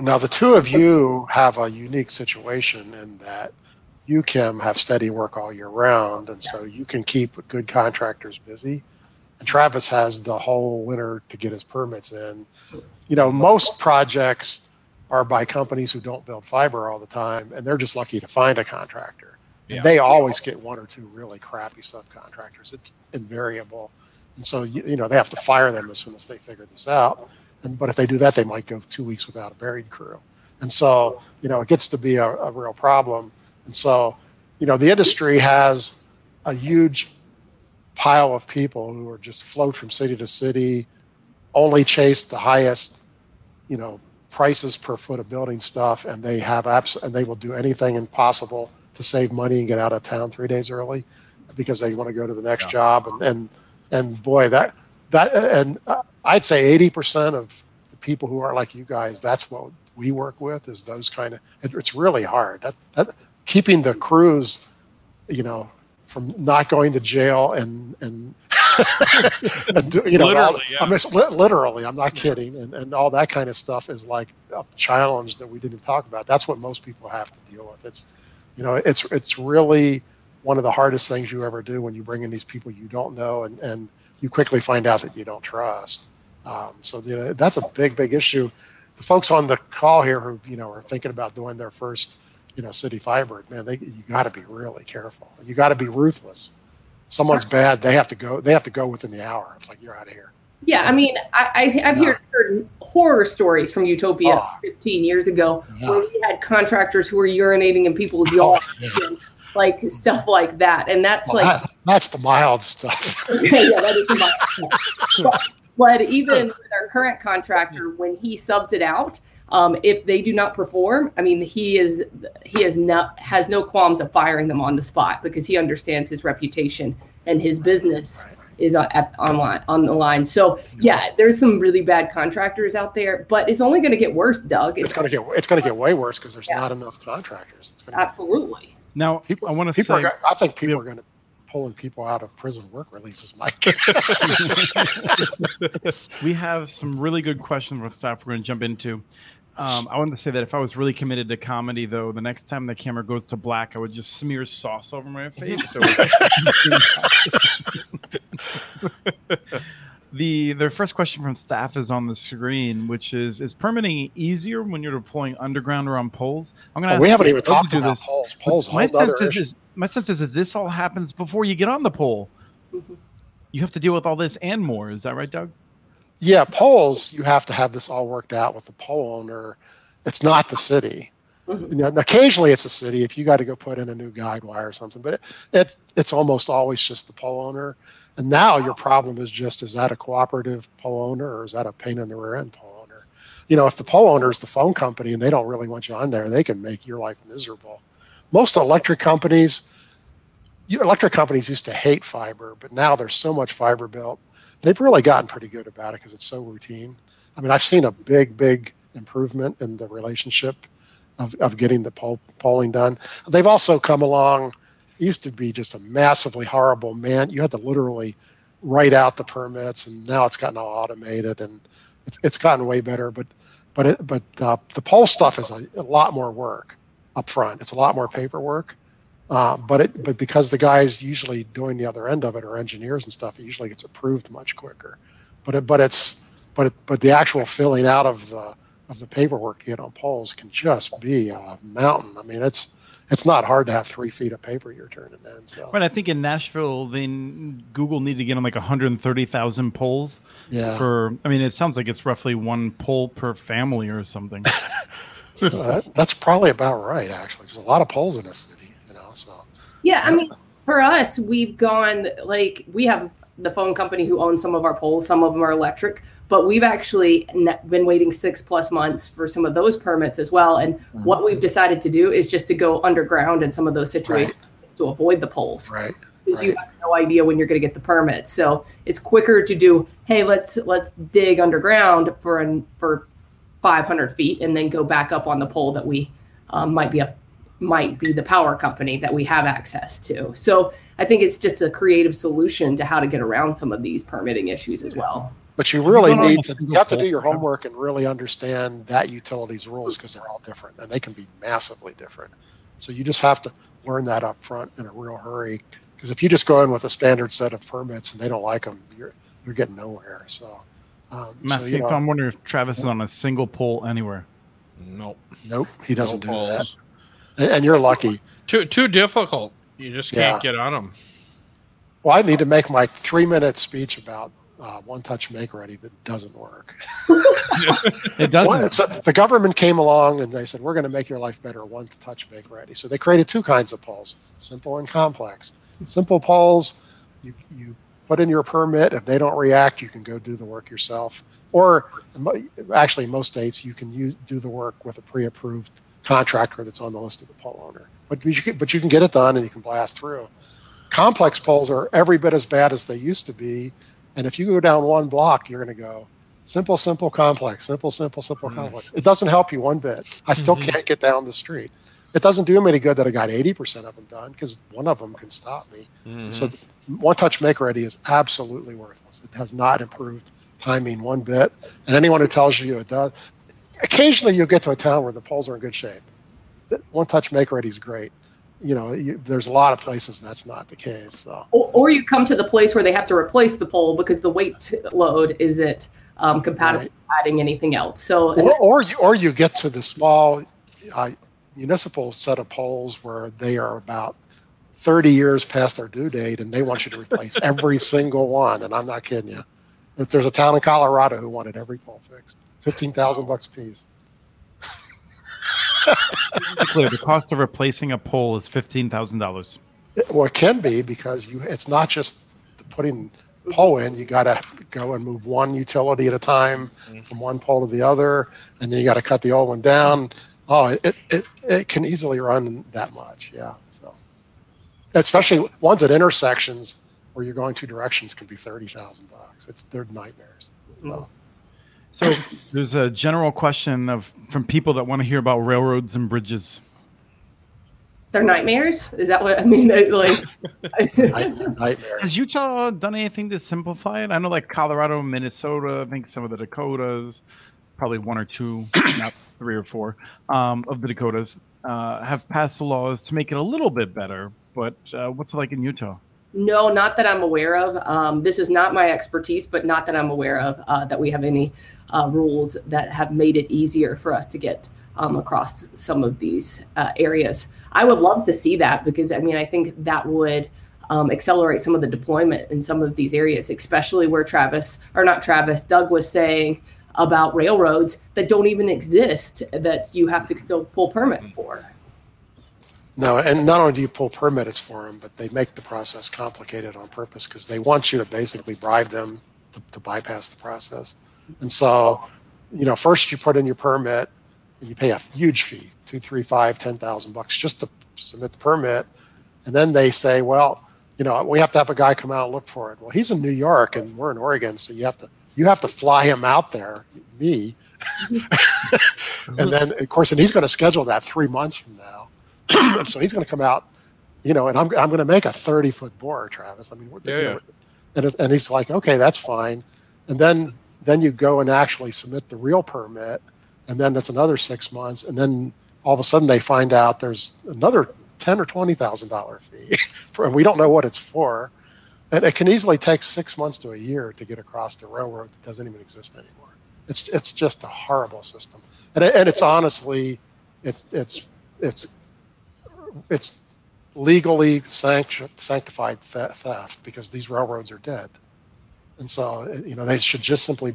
Now, the two of you have a unique situation in that you, Kim, have steady work all year round, and so you can keep good contractors busy. And Travis has the whole winter to get his permits in. You know, most projects are by companies who don't build fiber all the time, and they're just lucky to find a contractor. And they always get one or two really crappy subcontractors. It's invariable. And so, you, you know, they have to fire them as soon as they figure this out. And, but if they do that, they might go two weeks without a buried crew. And so, you know, it gets to be a, a real problem. And so, you know, the industry has a huge pile of people who are just float from city to city, only chase the highest, you know, prices per foot of building stuff, and they have abs- and they will do anything impossible to save money and get out of town three days early because they want to go to the next Yeah. job. And and and boy, that that and uh, I'd say eighty percent of the people who are like you guys, that's what we work with is those kind of. It, it's really hard. That that keeping the crews, you know, from not going to jail and and, you know, all- Literally, yeah. I mean, li- literally, I'm not kidding, and and all that kind of stuff is like a challenge that we didn't talk about. That's what most people have to deal with. It's, you know, it's it's really one of the hardest things you ever do when you bring in these people you don't know and and you quickly find out that you don't trust. Um, so you know, that's a big big issue. The folks on the call here who you know are thinking about doing their first you know, city fiber, man, they you got to be really careful. You got to be ruthless. Someone's bad, they have to go. They have to go within the hour. It's like you're out of here. Yeah, I mean, I, I I've Yeah. heard horror stories from Utopia Oh. 15 years ago Yeah. where we had contractors who were urinating in people's Oh, yards, and, like stuff like that, and that's Well, like that- that's the mild stuff. yeah, that is about- but, but even with our current contractor, when he subs it out, um, if they do not perform, I mean, he is he is not has no qualms of firing them on the spot because he understands his reputation and his business is on, at, online on the line. So yeah, there's some really bad contractors out there, but it's only going to get worse, Doug. It's going to get it's going to get way worse because there's Yeah. not enough contractors. It's gonna get, absolutely. Now, people, I want to say are, I think people Yeah. are going to pulling people out of prison work releases, Mike. we have some really good questions from staff we're going to jump into. Um, I wanted to say that if I was really committed to comedy, though, the next time the camera goes to black, I would just smear sauce over my face. So the the first question from staff is on the screen, which is: Is permitting easier when you're deploying underground or on poles? I'm going to. Oh, we haven't even talked about this. Poles, a My sense is, is my sense is, is this all happens before you get on the pole. Mhm. You have to deal with all this and more. Is that right, Doug? Yeah, poles, you have to have this all worked out with the pole owner. It's not the city. Mhm. And occasionally it's a city if you got to go put in a new guy wire or something, but it, it's it's almost always just the pole owner. And now your problem is just is that a cooperative pole owner or is that a pain in the rear end pole owner? You know, if the pole owner is the phone company and they don't really want you on there, they can make your life miserable. Most electric companies, electric companies used to hate fiber, but now there's so much fiber built they've really gotten pretty good about it because it's so routine. I mean, I've seen a big, big improvement in the relationship of, of getting the pole, polling done. They've also come along. It used to be just a massively horrible man. You had to literally write out the permits, and now it's gotten all automated and it's, it's gotten way better. But but it, but uh, the pole stuff is a, a lot more work up front. It's a lot more paperwork. Uh, but it, but because the guys usually doing the other end of it are engineers and stuff, it usually gets approved much quicker. But it, but it's but it, but the actual filling out of the of the paperwork you get on poles can just be a mountain. I mean, it's it's not hard to have three feet of paper you're turning in. So Right. I think in Nashville, then Google need to get on like 130,000 poles yeah, for. I mean, it sounds like it's roughly one pole per family or something. Uh, that, that's probably about right. Actually, there's a lot of poles in this city. So Yeah, I mean, for us, we've gone like we have the phone company who owns some of our poles. Some of them are electric, but we've actually been waiting six plus months for some of those permits as well. And what we've decided to do is just to go underground in some of those situations to avoid the poles right. because you have no idea when you're going to get the permit. So it's quicker to do. Hey, let's let's dig underground for an for 500 feet and then go back up on the pole that we um, might be a might be the power company that we have access to. So I think it's just a creative solution to how to get around some of these permitting issues as well. But you really need to you have to do your homework and really understand that utility's rules because they're all different and they can be massively different. So you just have to learn that up front in a real hurry because if you just go in with a standard set of permits and they don't like them, you're you're getting nowhere. So, um, I'm, so you know, I'm wondering if Travis is on a single pole anywhere. Nope. nope, he doesn't no do that. Polls. And, and you're lucky. Too too difficult. You just can't Yeah. get on them. Well, I need to make my three minute speech about uh, one touch make ready that doesn't work. It doesn't. it's a- the government came along and they said, we're going to make your life better one touch make ready. So they created two kinds of poles, simple and complex. Simple poles, you, you put in your permit. If they don't react, you can go do the work yourself. Or actually, most states, you can use, do the work with a pre-approved contractor that's on the list of the pole owner. But you can, but you can get it done and you can blast through. Complex poles are every bit as bad as they used to be. And if you go down one block, you're going to go, Simple, simple, complex. Simple, simple, simple, complex. It doesn't help you one bit. I still Mhm. can't get down the street. It doesn't do me any good that I got 80% of them done because one of them can stop me. So one touch make ready is absolutely worthless. It has not improved timing one bit. And anyone who tells you it does, occasionally you'll get to a town where the poles are in good shape. One touch make ready is great. You know, you, there's a lot of places that's not the case. So Or, or you come to the place where they have to replace the pole because the weight load isn't um, compatible Right. with adding anything else. So or, or you or you get to the small uh, municipal set of poles where they are about 30 years past their due date and they want you to replace every single one. And I'm not kidding you. If there's a town in Colorado who wanted every pole fixed, 15,000 bucks a piece. clear, the cost of replacing a pole is fifteen thousand dollars. Well, it can be because you it's not just putting pole in. You got to go and move one utility at a time from one pole to the other, and then you got to cut the old one down. Oh, it, it it can easily run that much. Yeah. So, especially ones at intersections where you're going two directions can be thirty thousand bucks. It's they're nightmares. Mm-hmm. So. So there's a general question of from people that want to hear about railroads and bridges. They're nightmares. Is that what I mean? Like, nightmare. Has Utah done anything to simplify it? I know, like Colorado, Minnesota, I think some of the Dakotas, probably one or two, not three or four, um, of the Dakotas uh, have passed laws to make it a little bit better. But uh, what's it like in Utah? No, not that I'm aware of. Um, this is not my expertise, but not that I'm aware of uh, that we have any uh, rules that have made it easier for us to get um, across some of these uh, areas. I would love to see that because I mean, I think that would um, accelerate some of the deployment in some of these areas, especially where Travis, or not Travis, Doug was saying about railroads that don't even exist that you have to still pull permits for. No, and not only do you pull permits for them, but they make the process complicated on purpose because they want you to basically bribe them to, to, bypass the process. And so, you know, first you put in your permit and you pay a huge fee, two, three, five, ten thousand bucks just to submit the permit. And then they say, well, you know, we have to have a guy come out and look for it. Well, he's in New York and we're in Oregon, so you have to you have to fly him out there, me. and then of course, and he's going to schedule that three months from now so he's going to come out, you know, and I'm, I'm going to make a 30 foot bore, Travis. I mean, yeah, yeah. and, and he's like, okay, that's fine. And then, then you go and actually submit the real permit. And then that's another six months. And then all of a sudden they find out there's another ten or twenty thousand dollar fee, and we don't know what it's for. And it can easily take six months to a year to get across the railroad that doesn't even exist anymore. It's it's just a horrible system, and and it's honestly, it's it's it's it's legally sanctified theft because these railroads are dead. And so, you know, they should just simply.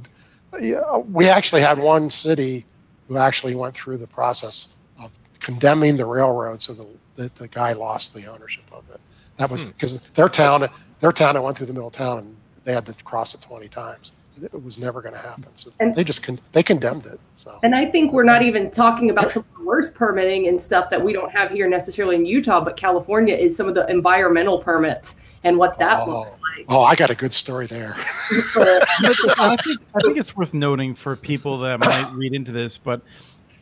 we actually had one city who actually went through the process of condemning the railroad so that the guy lost the ownership of it. That was because hmm. their town, their town, I went through the middle of town and they had to cross it 20 times it was never going to happen. So and, they just con- they condemned it. So and I think we're not even talking about some of the worst permitting and stuff that we don't have here necessarily in Utah, but California is some of the environmental permits and what that oh, looks like. Oh, I got a good story there. I, think, I think it's worth noting for people that might read into this, but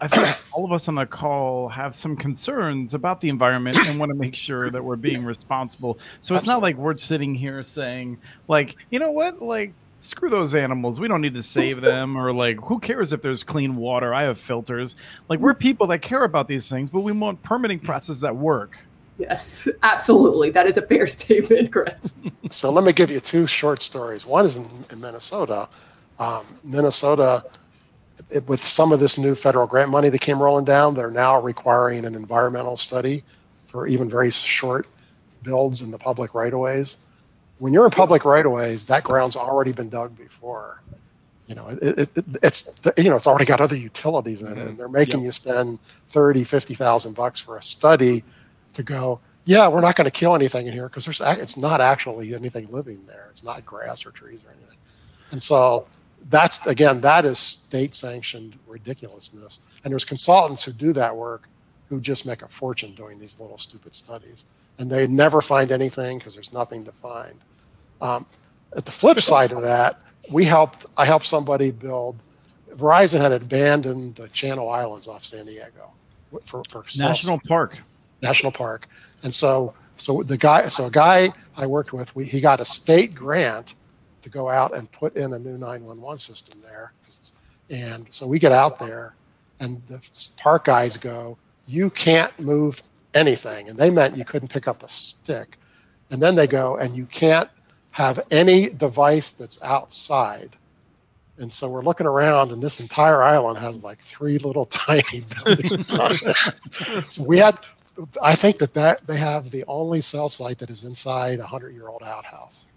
I think all of us on the call have some concerns about the environment and want to make sure that we're being responsible. So it's Absolutely. not like we're sitting here saying, like, you know what, like screw those animals. We don't need to save them or like who cares if there's clean water? I have filters. Like we're people that care about these things, but we want permitting processes that work. Yes, absolutely. That is a fair statement, Chris. so let me give you two short stories. One is in, in Minnesota. Um, Minnesota, it, with some of this new federal grant money that came rolling down, they're now requiring an environmental study for even very short builds in the public right of ways when you're in public right of ways, that ground's already been dug before. You know, it, it, it's you know it's already got other utilities in it, and mm-hmm. they're making yep. you spend 30, 50,000 bucks for a study to go. Yeah, we're not going to kill anything in here because there's it's not actually anything living there. It's not grass or trees or anything. And so that's again that is state sanctioned ridiculousness. And there's consultants who do that work who just make a fortune doing these little stupid studies, and they never find anything because there's nothing to find. Um, at the flip side of that, we helped. I helped somebody build. Verizon had abandoned the Channel Islands off San Diego for for national park. National park, and so so the guy, so a guy I worked with, we, he got a state grant to go out and put in a new 911 system there, and so we get out there, and the park guys go, "You can't move anything," and they meant you couldn't pick up a stick, and then they go, "And you can't have any device that's outside And so we're looking around, and this entire island has like three little tiny buildings on it. So we had, I think that, that they have the only cell site that is inside a hundred year old outhouse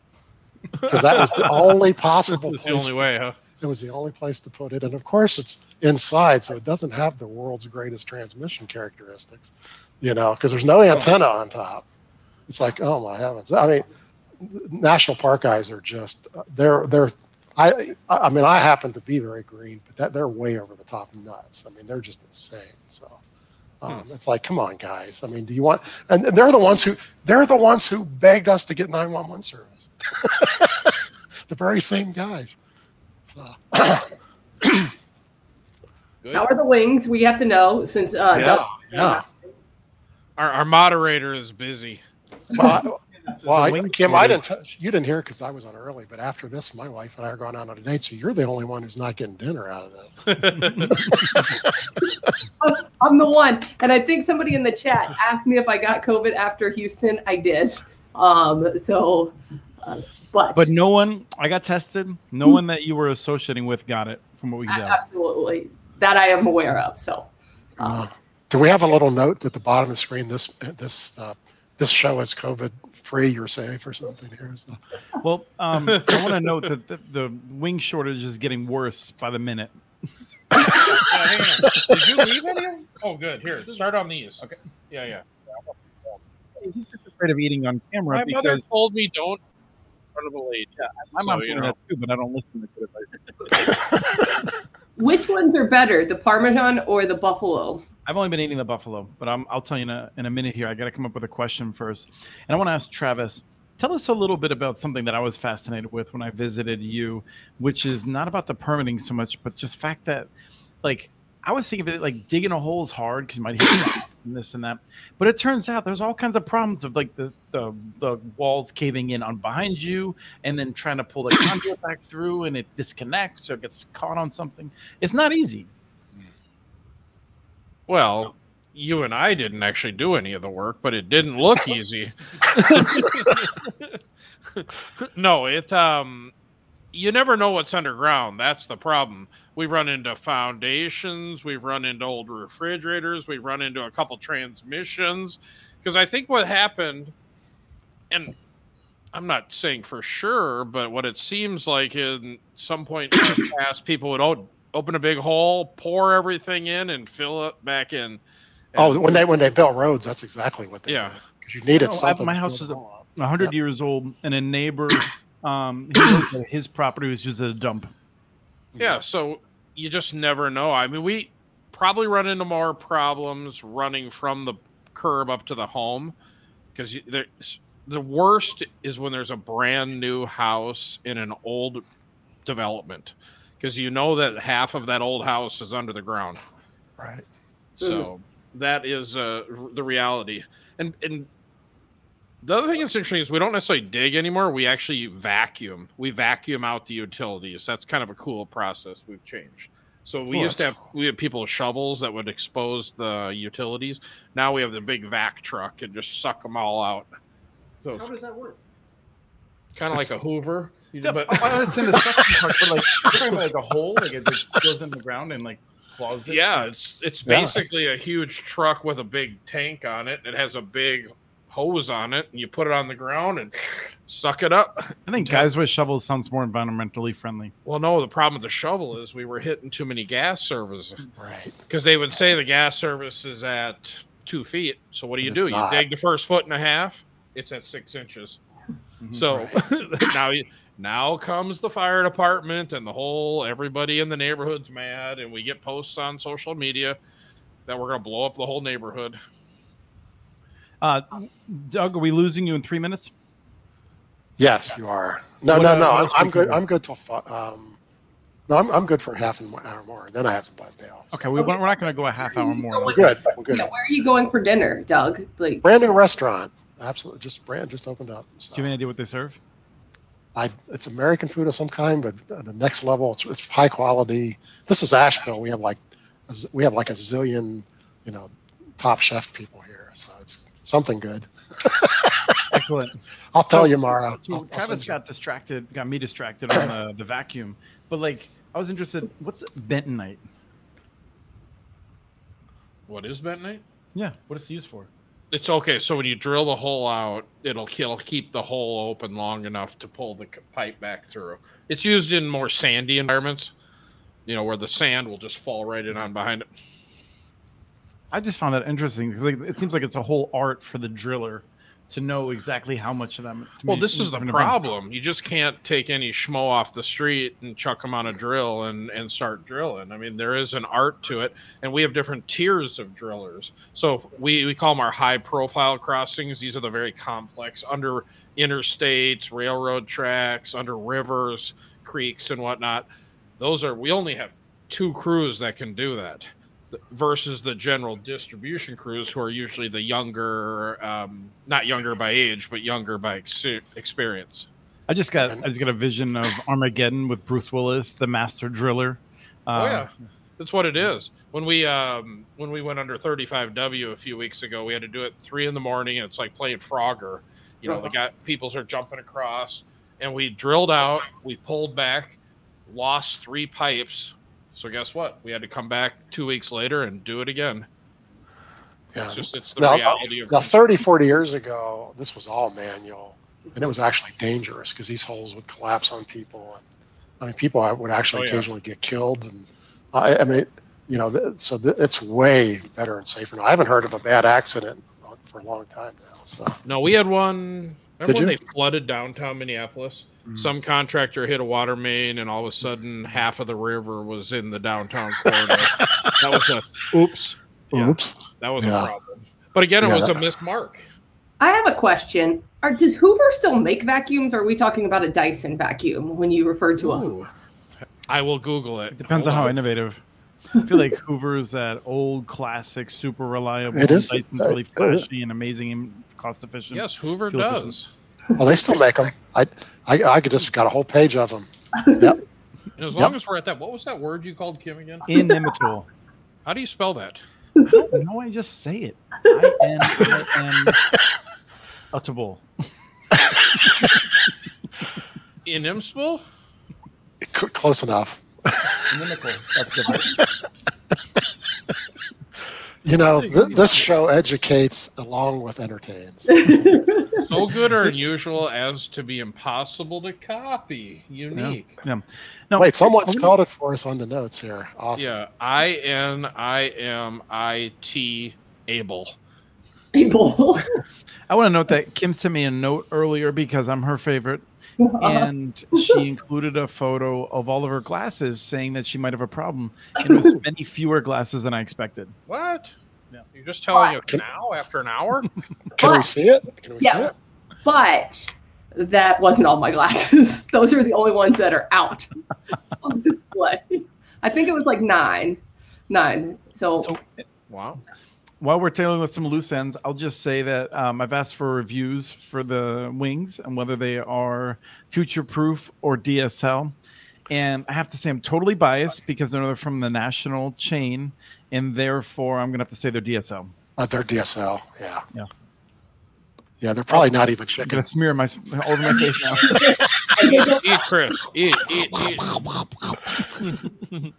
because that was the only possible That's the only to- way, huh? it was the only place to put it. And of course, it's inside, so it doesn't have the world's greatest transmission characteristics, you know, because there's no antenna on top. It's like, oh my heavens! I mean, national park guys are just they're they're. I I mean, I happen to be very green, but that they're way over the top nuts. I mean, they're just insane. So. Um, it's like, come on, guys. I mean, do you want? And they're the ones who they're the ones who begged us to get 911 service. the very same guys. So, Good. How are the wings? We have to know since uh, yeah, Doug- yeah. Our, our moderator is busy. Well, I, well, I, Kim, I didn't. T- you didn't hear because I was on early. But after this, my wife and I are going out on a date. So you're the only one who's not getting dinner out of this. I'm the one. And I think somebody in the chat asked me if I got COVID after Houston. I did. Um, so, uh, but, But no one, I got tested. No one that you were associating with got it, from what we can a- tell. absolutely that I am aware of. So, Uh, do we have a little note at the bottom of the screen? This this uh, this show is COVID free. You're safe or something here. So. Well, um, I want to note that the, the wing shortage is getting worse by the minute. Yeah, hang on. Did you leave any? Oh, good. Here, start on these. Okay. Yeah, yeah. He's just afraid of eating on camera My mother told me don't in front of a lady. my mom so, you told me know. that too, but I don't listen to good advice. Which ones are better, the Parmesan or the Buffalo? I've only been eating the buffalo, but I'm, I'll tell you in a, in a minute here. I got to come up with a question first. And I want to ask Travis, tell us a little bit about something that I was fascinated with when I visited you, which is not about the permitting so much, but just fact that, like, I was thinking of it like digging a hole is hard because you might hit and this and that. But it turns out there's all kinds of problems of like the, the, the walls caving in on behind you and then trying to pull the conduit back through and it disconnects or gets caught on something. It's not easy. Well, you and I didn't actually do any of the work, but it didn't look easy. no, it um you never know what's underground. That's the problem. We've run into foundations, we've run into old refrigerators, we've run into a couple transmissions because I think what happened and I'm not saying for sure, but what it seems like in some point in the past, people would o- open a big hole, pour everything in, and fill it back in. Oh, when they when they built roads, that's exactly what they Yeah. did. Because you needed No, I- something. my house is a- hole up. a hundred Yep. years old, and a neighbor, um, he his property was just a dump. yeah, so you just never know. I mean, we probably run into more problems running from the curb up to the home because the worst is when there's a brand new house in an old development because you know that half of that old house is under the ground. Right. So that is uh, the reality. And and the other thing that's interesting is we don't necessarily dig anymore. We actually vacuum. We vacuum out the utilities. That's kind of a cool process we've changed. So we Oh, used to have that's we had people with shovels that would expose the utilities. Now we have the big vac truck and just suck them all out. So How does that work? kind of like a Hoover. You Yeah, just- I understand the suction part, but like you're talking about like a hole, like it just goes in the ground and like claws it. Yeah, it's it's Yeah. basically a huge truck with a big tank on it. It has a big hose on it, and you put it on the ground and suck it up. I think guys with shovels sounds more environmentally friendly. Well, no, the problem with the shovel is we were hitting too many gas services Right. because they would say the gas service is at two feet. So what do you And do? it's You dig the first foot and a half. It's at six inches. Mhm. So now you now comes the fire department and the whole everybody in the neighborhood's mad, and we get posts on social media that we're gonna blow up the whole neighborhood. Uh, Doug, are we losing you in three minutes? Yes, you are. No, What, no, uh, no. what I'm, else I'm we good. cover? I'm good till. Um, no, I'm, I'm good for half an hour more. Then I have to buy bail. So Okay, we, we're not going to go a half hour more. We're good. We're good. Yeah, where are you going for dinner, Doug? Like, Brand new restaurant. Absolutely. Just brand just opened up. So. Do you have any idea what they serve? I, it's American food of some kind, but at the next level, it's, it's high quality. This is Asheville. We have like, we have like a zillion, you know, top chef people here. So it's something good. Excellent. I'll tell So- you, Mara. So I'll- I'll Travis you- got distracted, got me distracted on the, the vacuum. But like, I was interested. What's bentonite? What is bentonite? Yeah, what is it used for? It's okay. So when you drill the hole out, it'll it'll keep the hole open long enough to pull the pipe back through. It's used in more sandy environments, you know, where the sand will just fall right in on behind it. I just found that interesting because like, it seems like it's a whole art for the driller to know exactly how much of them. Well, this is the problem. You just can't take any schmo off the street and chuck them on a drill and, and start drilling. I mean, there is an art to it, and we have different tiers of drillers. So we, we call them our high profile crossings. These are the very complex under interstates, railroad tracks, under rivers, creeks, and whatnot. Those are, we only have two crews that can do that versus the general distribution crews who are usually the younger um, not younger by age but younger by ex- experience. I just got I just got a vision of Armageddon with Bruce Willis, the master driller. oh Uh, yeah that's what it is. When we um, when we went under 35w a few weeks ago we had to do it three in the morning and it's like playing frogger. You know the guy peoples are jumping across and we drilled out we pulled back lost three pipes so guess what we had to come back two weeks later and do it again Yeah. it's just it's the Now- reality of Now, 30, 40 years ago, this was all manual, and it was actually dangerous because these holes would collapse on people, and I mean, people uh, would actually Oh, yeah. occasionally get killed. And I, I mean, you know, th- so th- it's way better and safer now. I haven't heard of a bad accident for a long time now. So No, we had one. Remember Did when you? they flooded downtown Minneapolis? Mhm. Some contractor hit a water main, and all of a sudden, half of the river was in the downtown corridor. that was a oops. Yeah, oops. that was Yeah. a problem. But again, it Yeah, was that- a missed mark. I have a question. Are, does Hoover still make vacuums? Or are we talking about a Dyson vacuum when you refer to a? Ooh. I will Google it. It depends Hold on how innovative. I feel like Hoover's that old classic, super reliable. It is. Dyson's really flashy and amazing and cost efficient. Yes, Hoover does. efficient. Does. Well, they still make them. I, I, I just got a whole page of them. Yep. And as Yep. long as we're at that, what was that word you called Kim again? Inimitable. How do you spell that? no, I just say it. I N I N. Utable. Inimitable? Close enough. Inimical. That's good. You know, th- this show educates along with entertains. So good or unusual as to be impossible to copy. Unique. Yeah. No, Wait, someone are spelled it for us on the notes here. Awesome. Yeah, I N I M I T able. People. I want to note that Kim sent me a note earlier because I'm her favorite, and she included a photo of all of her glasses, saying that she might have a problem. And it was many fewer glasses than I expected. What? Yeah. You're just telling us now after an hour? Can we see it? Can we see Yeah. it? but that wasn't all my glasses. Those are the only ones that are out on display. I think it was like nine. Nine. So, So Wow. While we're tailing with some loose ends, I'll just say that um, I've asked for reviews for the wings and whether they are future proof or DSL. And I have to say, I'm totally biased because they're from the national chain, and therefore I'm going to have to say they're DSL. Uh, they're DSL. Yeah. Yeah. Yeah, they're probably not even I'm chicken. going to smear my all over my face now. Eat, Chris. Eat, eat, eat.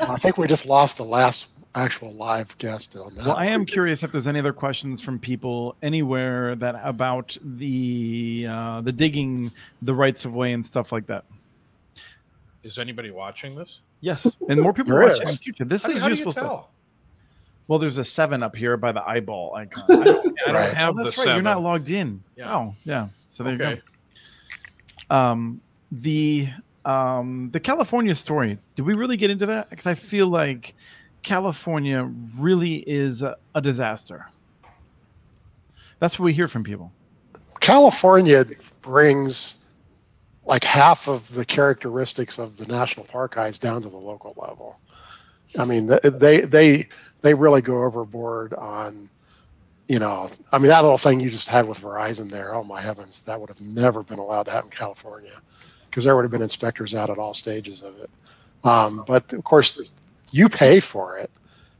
I think we just lost the last actual live guest on that. Well, I am curious if there's any other questions from people anywhere that about the uh, the digging, the rights of way, and stuff like that. Is anybody watching this? Yes, and more people are watching is. on future. This How, is how do you useful stuff. Well, there's a seven up here by the eyeball icon. I don't- I don't Right. have oh, the that's right. seven. You're not logged in. Yeah. Oh, yeah. So there okay. you go. Um, the um, the California story. Did we really get into that? Because I feel like California really is a, a disaster. That's what we hear from people. California brings like half of the characteristics of the national park guys down to the local level. I mean, they they they really go overboard on, you know, I mean that little thing you just had with Verizon there. Oh my heavens, that would have never been allowed to happen in California, because there would have been inspectors out at all stages of it. Um, but of course, you pay for it.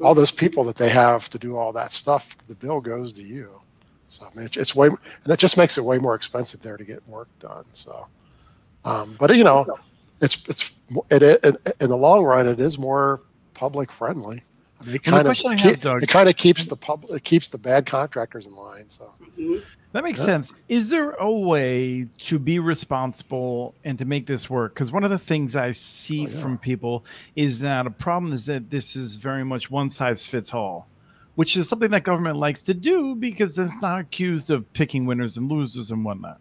All those people that they have to do all that stuff, the bill goes to you. So I mean, it's, it's way, and it just makes it way more expensive there to get work done. So, um, but you know, it's it's it, it, in the long run it is more public friendly. I mean, it Well, the kind of keep- have, Doug- it kind of keeps the public it keeps the bad contractors in line. So Mhm. That makes Yeah. sense. Is there a way to be responsible and to make this work? Because one of the things I see Oh, yeah. from people is that a problem is that this is very much one size fits all, which is something that government likes to do because it's not accused of picking winners and losers and whatnot.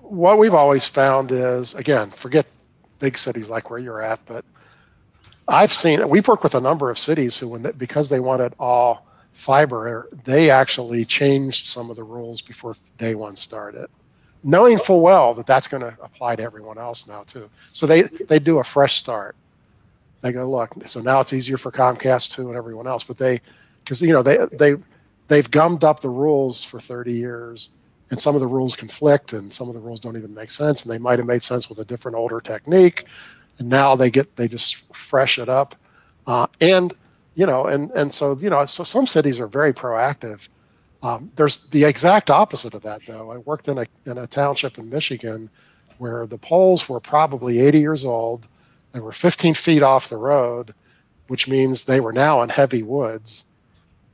what we've always found is again, forget big cities like where you're at, but I've seen we've worked with a number of cities who, when they, because they wanted all fiber, they actually changed some of the rules before day one started, knowing full well that that's going to apply to everyone else now too. So they they do a fresh start. They go look. So now it's easier for Comcast too and everyone else, but they because you know they they they've gummed up the rules for 30 years and some of the rules conflict and some of the rules don't even make sense and they might have made sense with a different older technique and now they get they just fresh it up. Uh, and you know and and so you know so some cities are very proactive. Um, there's the exact opposite of that though. I worked in a, in a township in michigan where the poles were probably 80 years old. They were 15 feet off the road which means they were now in heavy woods.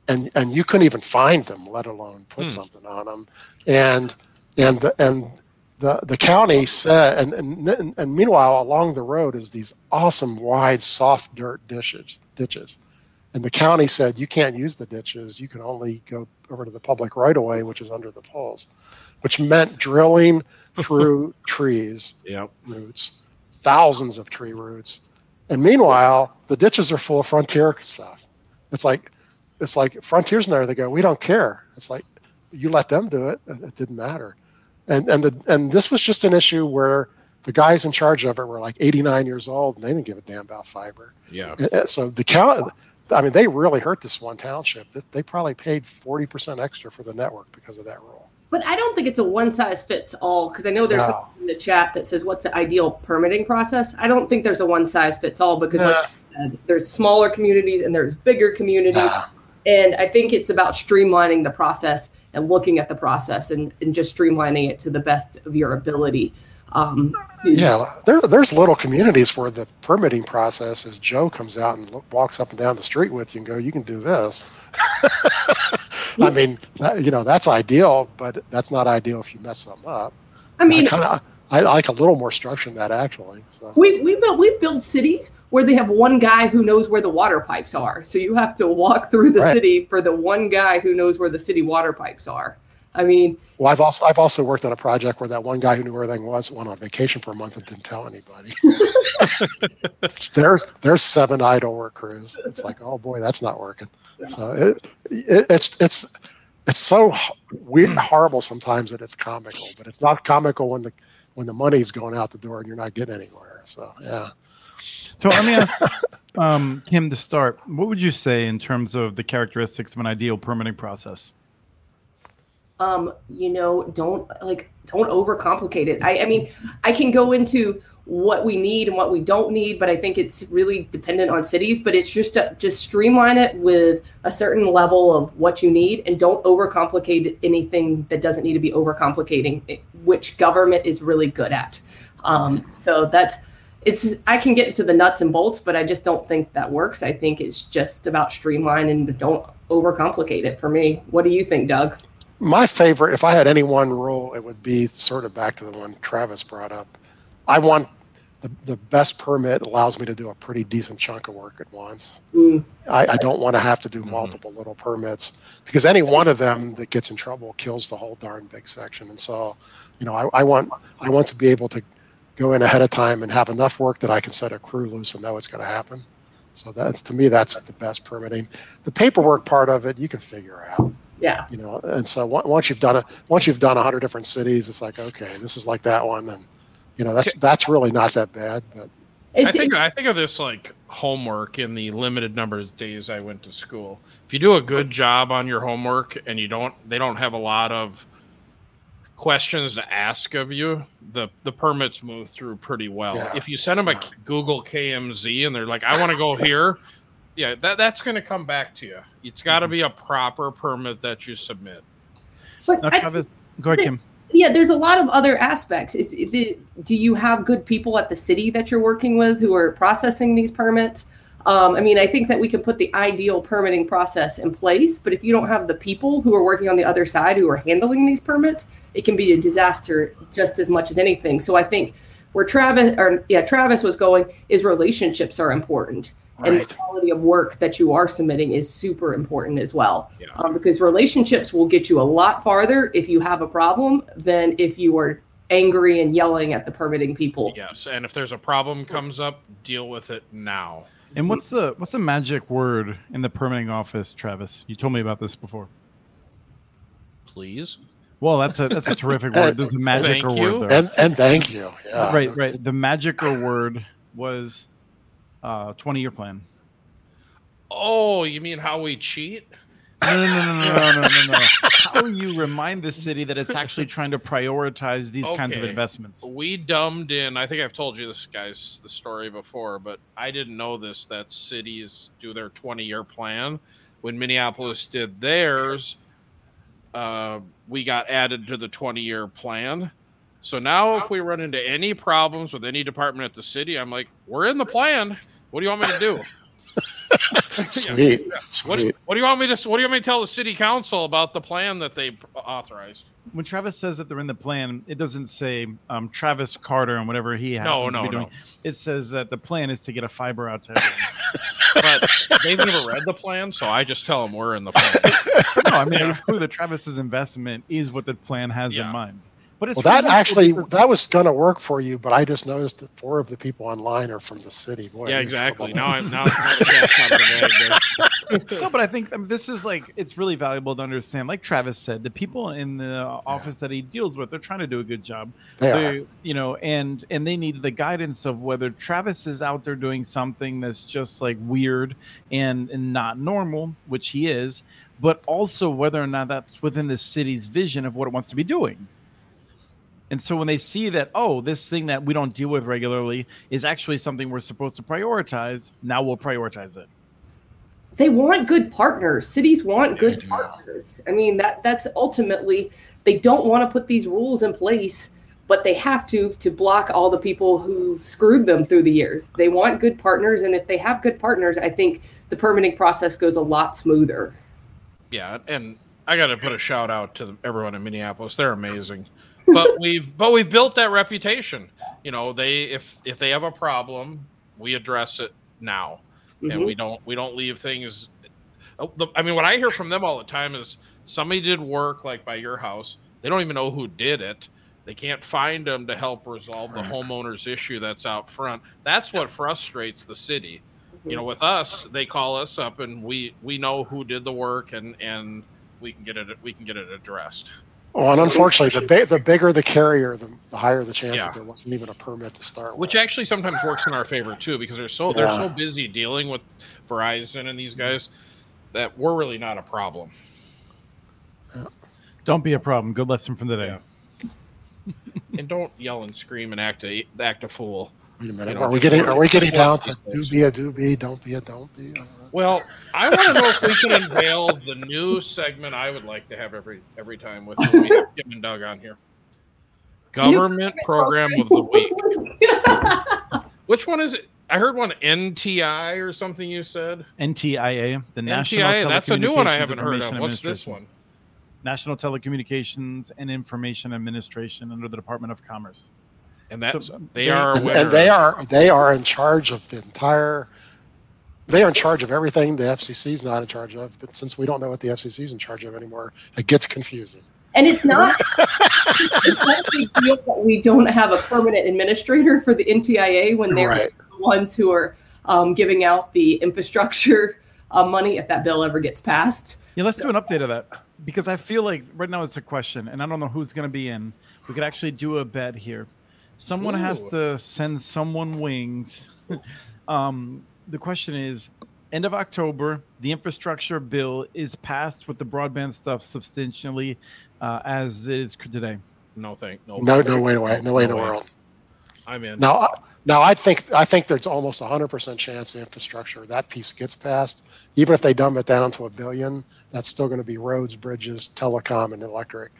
And and you couldn't even find them let alone put Hmm. something on them and and the, and the the county said and, and and meanwhile along the road is these awesome wide soft dirt ditches ditches. And the county said you can't use the ditches. You can only go over to the public right of way which is under the poles which meant drilling through trees Yep. roots thousands of tree roots. And meanwhile the ditches are full of frontier stuff. It's like it's like frontiers in there they go we don't care. It's like you let them do it it didn't matter and and the and this was just an issue where the guys in charge of it were like 89 years old and they didn't give a damn about fiber Yeah. And- and so the count i mean they really hurt this one township They- they probably paid 40% extra for the network because of that rule But I don't think it's a one size fits all because I know there's No. something in the chat that says what's the ideal permitting process. I don't think there's a one size fits all because like said, there's smaller communities and there's bigger communities. Nah. And I think it's about streamlining the process and looking at the process and, and just streamlining it to the best of your ability. Um, Yeah, there, there's little communities where the permitting process is Joe comes out and look, walks up and down the street with you and go, you can do this. I mean, that, you know, that's ideal, but that's not ideal if you mess something up. I mean, I, kinda, I like a little more structure than that actually. So. We we built we've built cities where they have one guy who knows where the water pipes are. So you have to walk through the Right. city for the one guy who knows where the city water pipes are. I mean, Well, I've also I've also worked on a project where that one guy who knew where everything was went on vacation for a month and didn't tell anybody. there's there's seven idle work crews. It's like, oh boy, that's not working. So it, it it's it's it's so weird and horrible sometimes that it's comical, but it's not comical when the when the money's going out the door and you're not getting anywhere. So yeah, So let me ask um, Kim to start. What would you say in terms of the characteristics of an ideal permitting process? um, you know, don't like don't overcomplicate it. I, I mean, I can go into what we need and what we don't need, but I think it's really dependent on cities. But it's just to, just streamline it with a certain level of what you need, and don't overcomplicate anything that doesn't need to be overcomplicating, it- which government is really good at. Um, so that's it's. I can get into the nuts and bolts, but I just don't think that works. I think it's just about streamline and don't overcomplicate it for me. What do you think, Doug? my favorite, if I had any one rule, it would be sort of back to the one Travis brought up. I want the, the best permit allows me to do a pretty decent chunk of work at once. Mm. I, I don't want to have to do multiple little permits because any one of them that gets in trouble kills the whole darn big section. And so, you know, I, I want I want to be able to go in ahead of time and have enough work that I can set a crew loose and know it's going to happen. So that to me, that's the best permitting. The paperwork part of it, you can figure out Yeah. you know and so once you've done it once you've done a 100 different cities it's like okay this is like that one and you know that's that's really not that bad but It's, I think I think of this like homework in the limited number of days I went to school. If you do a good job on your homework and you don't they don't have a lot of questions to ask of you, the the permits move through pretty well. Yeah. If you send them a Google KMZ and they're like, I want to go here, yeah, that that's going to come back to you. It's got to mm-hmm. be a proper permit that you submit. but Now, I- Travis, go ahead, Kim. Yeah, there's a lot of other aspects. Is the, do you have good people at the city that you're working with who are processing these permits? Um, I mean, I think that we can put the ideal permitting process in place, but if you don't have the people who are working on the other side who are handling these permits, it can be a disaster just as much as anything. So I think where Travis or yeah, Travis was going is relationships are important. And the quality of work that you are submitting is super important as well. Yeah. Um, because relationships will get you a lot farther if you have a problem than if you are angry and yelling at the permitting people. Yes, and if there's a problem comes up, deal with it now. And what's the what's the magic word in the permitting office, Travis? You told me about this before. Please. Well, that's a that's a terrific word. There's a magic Thank or you. word there. And and thank you. Yeah. right, right. The magic word was uh 20 year plan. Oh, you mean how we cheat? No, no, no, no, no, no, no, no. How you remind the city that it's actually trying to prioritize these kinds of investments? We dumbed in. I think I've told you this guys the story before, but I didn't know this that cities do their 20 year plan. When Minneapolis did theirs, uh, we got added to the 20 year plan. So now, if we run into any problems with any department at the city, I'm like, we're in the plan. What do you want me to do? Sweet. What, Sweet. what do you want me to? What do you want me to tell the city council about the plan that they authorized? When Travis says that they're in the plan, it doesn't say um, Travis Carter and whatever he happens No, to no, be doing. no. It says that the plan is to get a fiber out to everyone. But they've never read the plan, so I just tell them we're in the plan. no, I mean it's clear that Travis's investment is what the plan has Yeah. in mind. But it's Well, that actually because- that was going to work for you, but I just noticed that four of the people online are from the city. Boy, Yeah, exactly. Now I'm now, now the cat's out of the bag there. no, but I think I mean, this is like it's really valuable to understand. Like Travis said, the people in the office that he deals with, they're trying to do a good job. They are. They- you know, and and they need the guidance of whether Travis is out there doing something that's just like weird and and not normal, which he is, but also whether or not that's within the city's vision of what it wants to be doing. And so when they see that, oh, this thing that we don't deal with regularly is actually something we're supposed to prioritize, now we'll prioritize it. they want good partners. Cities want good partners. I mean, that that's ultimately they don't want to put these rules in place, but they have to to block all the people who screwed them through the years. They want good partners, and if they have good partners, I think the permitting process goes a lot smoother. Yeah, and I got to put a shout out to everyone in Minneapolis. They're amazing. But we've but we've built that reputation. You know, they if if they have a problem, we address it now, and Mhm. we don't we don't leave things. Oh, I mean, what I hear from them all the time is somebody did work like by your house. They don't even know who did it. They can't find them to help resolve the homeowner's issue that's out front. That's what frustrates the city. You know, with us, they call us up and we we know who did the work and and we can get it we can get it addressed. Well, and unfortunately, the big, the bigger the carrier, the, the higher the chance Yeah. that there wasn't even a permit to start Which with. actually sometimes works in our favor too because they're so they're so busy dealing with Verizon and these guys that we're really not a problem. Don't be a problem. Good lesson from today. And don't yell and scream and act a act a fool. Wait a minute, you know, are we getting are we getting down to with do be a do be, don't be a don't be? Uh, Well, I want to know if we can unveil the new segment I would like to have every every time with when we have Kim and Doug on here. Government program of the week. Which one is it? I heard one NTI or something you said. NTIA, the National NTI, that's a new one I Telecommunications haven't heard of. What's this one? National Telecommunications and Information Administration under the Department of Commerce. And that's So, they they- are aware. and they are they are in charge of the entire. They are in charge of everything the FCC is not in charge of. But since we don't know what the FCC is in charge of anymore, it gets confusing. And it's not, it's not a big deal that we don't have a permanent administrator for the NTIA when they're Right. the ones who are um, giving out the infrastructure uh, money if that bill ever gets passed. Yeah, let's do an update of that because I feel like right now it's a question, and I don't know who's going to be in. We could actually do a bet here. Someone has to send someone wings. um, the question is end of October, the infrastructure bill is passed with the broadband stuff substantially uh, as it is today. no thank no No, no way, no way, no way in the way. world. I'm in. Now, I- now I think I think there's almost a hundred percent chance the infrastructure that piece gets passed. Even if they dumb it down to a billion, that's still going to be roads, bridges, telecom, and electric.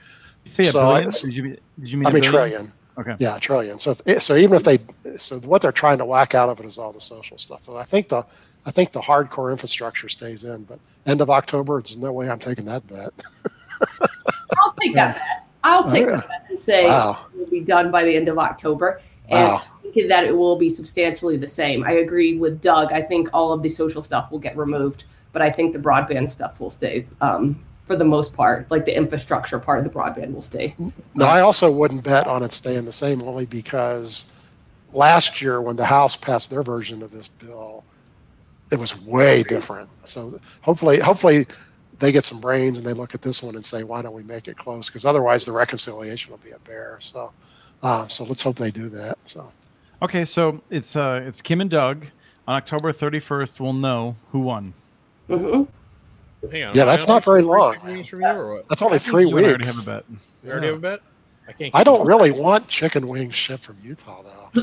You say a So I- billion? did you, did you mean I a mean billion? trillion. Okay. Yeah, a trillion. So if, so even if they so what they're trying to whack out of it is all the social stuff. So I think the I think the hardcore infrastructure stays in, but end of October, there's no way I'm taking that bet. I'll take that bet. I'll take Okay. that bet and say Wow. it will be done by the end of October. And Wow. I that it will be substantially the same. I agree with Doug. I think all of the social stuff will get removed, but I think the broadband stuff will stay um, for the most part. Like the infrastructure part of the broadband will stay. No, I also wouldn't bet on it staying the same only because last year when the House passed their version of this bill, it was way different. So hopefully, hopefully they get some brains and they look at this one and say, why don't we make it close? Because otherwise the reconciliation will be a bear. So, uh, so let's hope they do that. So Okay, so it's uh it's Kim and Doug. On October 31st, we'll know who won. hmm Hang on. Yeah, that's not very long. chicken wings From you or what? that's only three you and I already weeks. have a bet. You already have a bet? I can't. I don't up. really want chicken wings shipped from Utah, though.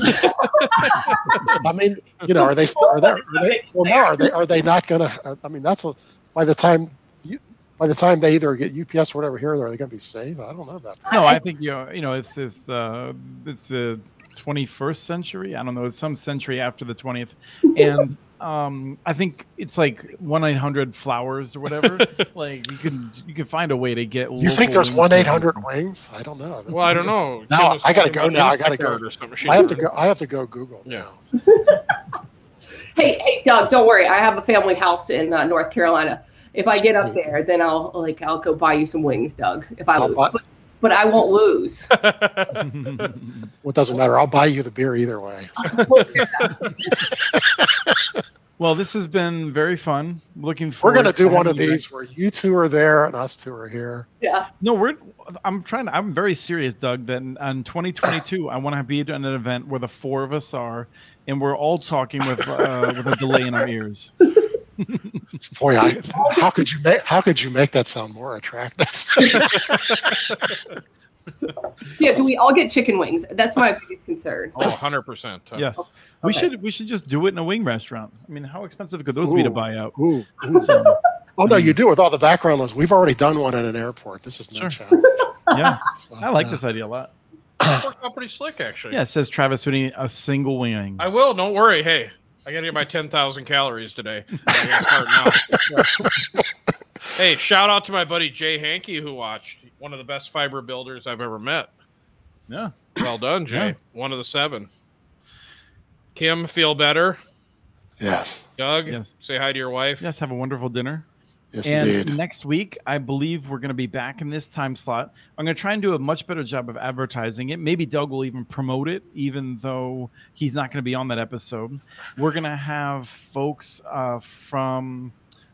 I mean, you know, are they? Are they? Are they well, no. Are they? Are they not gonna? I mean, that's a. By the time you, by the time they either get UPS or whatever here, are they going to be safe? I don't know about that. No, I think you know, you know it's this uh it's the 21st century. I don't know, it's some century after the 20th. And um I think it's like 1-800 flowers or whatever. like you can you can find a way to get You think there's wings one eight hundred wings? I don't know. Well, I don't know. No, I gotta go now. I gotta go. Instacart I have to go. I have to go Google Yeah. Hey, hey, Doug, don't worry. I have a family house in uh, North Carolina. If I get up there, then I'll like I'll go buy you some wings, Doug. If I I'll lose, buy- but, but I won't lose. Well, it doesn't matter. I'll buy you the beer either way. Well, this has been very fun. Looking forward We're going to do to one of having you these where you two are there and us two are here. yeah. No, we're. I'm trying to. I'm very serious, Doug. That in, in 2022, I want to be at an event where the four of us are, and we're all talking with uh, with a delay in our ears. Boy, I, how could you make how could you make that sound more attractive? Yeah, do we all get chicken wings? That's my biggest concern. Oh, 100%. Yes, we should. We should just do it in a wing restaurant. I mean, how expensive could those be to buy out? Ooh, ooh. So, Oh no, you mm. do with all the background noise. We've already done one at an airport. This is no Sure. challenge. yeah, So, I like yeah. this idea a lot. It worked out pretty slick, actually. Yeah, it says Travis Whitney a single wing. I will. Don't worry. Hey, I got to get my 10,000 calories today. I gotta start now. hey, shout out to my buddy Jay Hankey who watched. One of the best fiber builders I've ever met. yeah. Well done, Jay. Yeah. One of the seven. Kim, feel better. Yes, Doug, Yes. say hi to your wife. Yes. Have a wonderful dinner. Yes, and indeed. next week, I believe we're going to be back in this time slot. I'm going to try and do a much better job of advertising it. Maybe Doug will even promote it, even though he's not going to be on that episode. We're going to have folks uh, from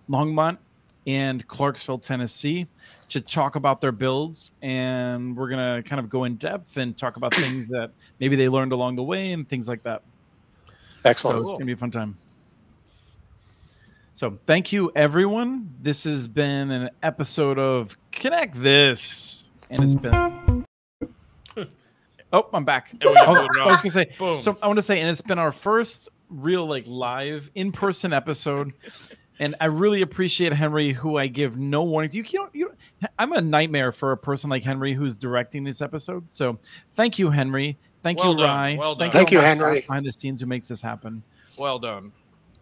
Longmont and Clarksville, Tennessee, to talk about their builds, and we're going to kind of go in depth and talk about things that maybe they learned along the way and things like that. So Excellent. it's going to be a fun time. So thank you, everyone. This has been an episode of Connect This, and it's been. Oh, I'm back. I was, I was gonna say. Boom. So I want to say, and it's been our first real like live in person episode, and I really appreciate Henry, who I give no warning. You can't. You. I'm a nightmare for a person like Henry who's directing this episode. So thank you, Henry. Thank Well you, done. Rye. Well done. Thank you, Henry. staff Behind the scenes, who makes this happen. Well done.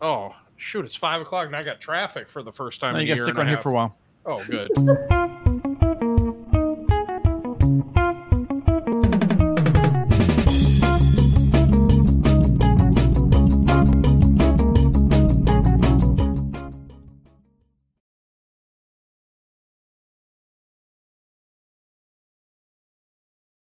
Oh, shoot. It's five o'clock and I got traffic for the first time in you a gotta stick around here for a while. Oh, good.